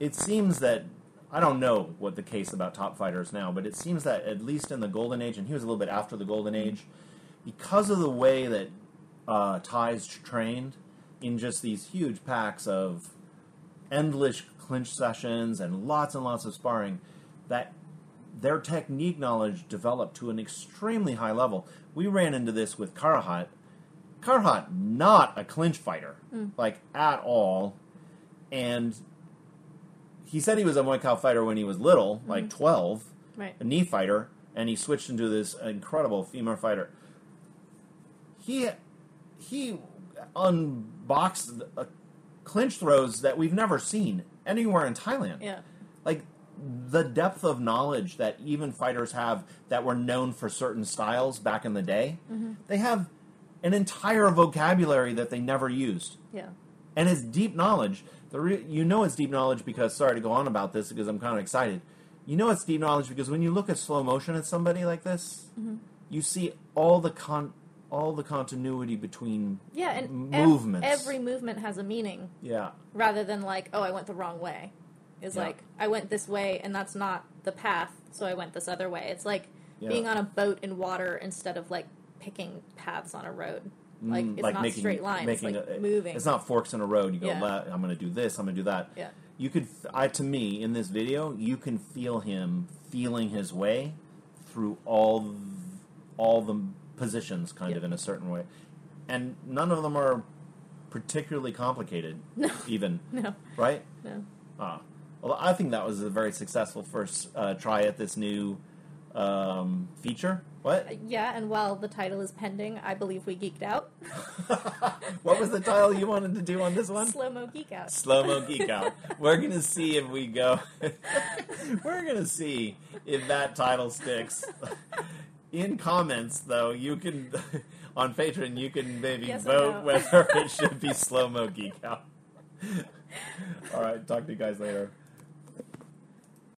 It seems that I don't know what the case about top fighters now, but it seems that at least in the golden age, and he was a little bit after the golden age, because of the way that uh, Thais trained in just these huge packs of endless clinch sessions and lots and lots of sparring, that their technique knowledge developed to an extremely high level. We ran into this with Karuhat. Karuhat, not a clinch fighter, like at all, and he said he was a Muay Thai fighter when he was little, like twelve, right. a knee fighter, and he switched into this incredible femeu fighter. He he unboxed uh, clinch throws that we've never seen anywhere in Thailand Yeah. like the depth of knowledge that even fighters have that were known for certain styles back in the day they have an entire vocabulary that they never used. Yeah. And it's deep knowledge, the re- you know it's deep knowledge because, sorry to go on about this because I'm kind of excited. You know it's deep knowledge because when you look at slow motion at somebody like this, Mm-hmm. you see all the con- all the continuity between Yeah, and m- ev- movements. every movement has a meaning yeah, rather than like, oh, I went the wrong way. Is Yeah. like I went this way and that's not the path, so I went this other way. It's like Yeah. being on a boat in water instead of like picking paths on a road. Like Mm, it's not straight lines. making it's like a- moving. It's not forks in a road. You go, Yeah. left, I'm going to do this. I'm going to do that. Yeah. You could, I to me in this video, you can feel him feeling his way through all, all the positions, kind Yeah. of in a certain way, and none of them are particularly complicated. No. even No. right. No. Ah. Well, I think that was a very successful first uh, try at this new um, feature. What? Yeah, and while the title is pending, I believe we geeked out. what was the title you wanted to do on this one? Slow mo geek out. Slow mo geek out. We're gonna see if we go. We're gonna see if that title sticks. In comments, though, you can on Patreon, you can maybe Yes vote no. whether it should be slow mo geek out. All right, talk to you guys later.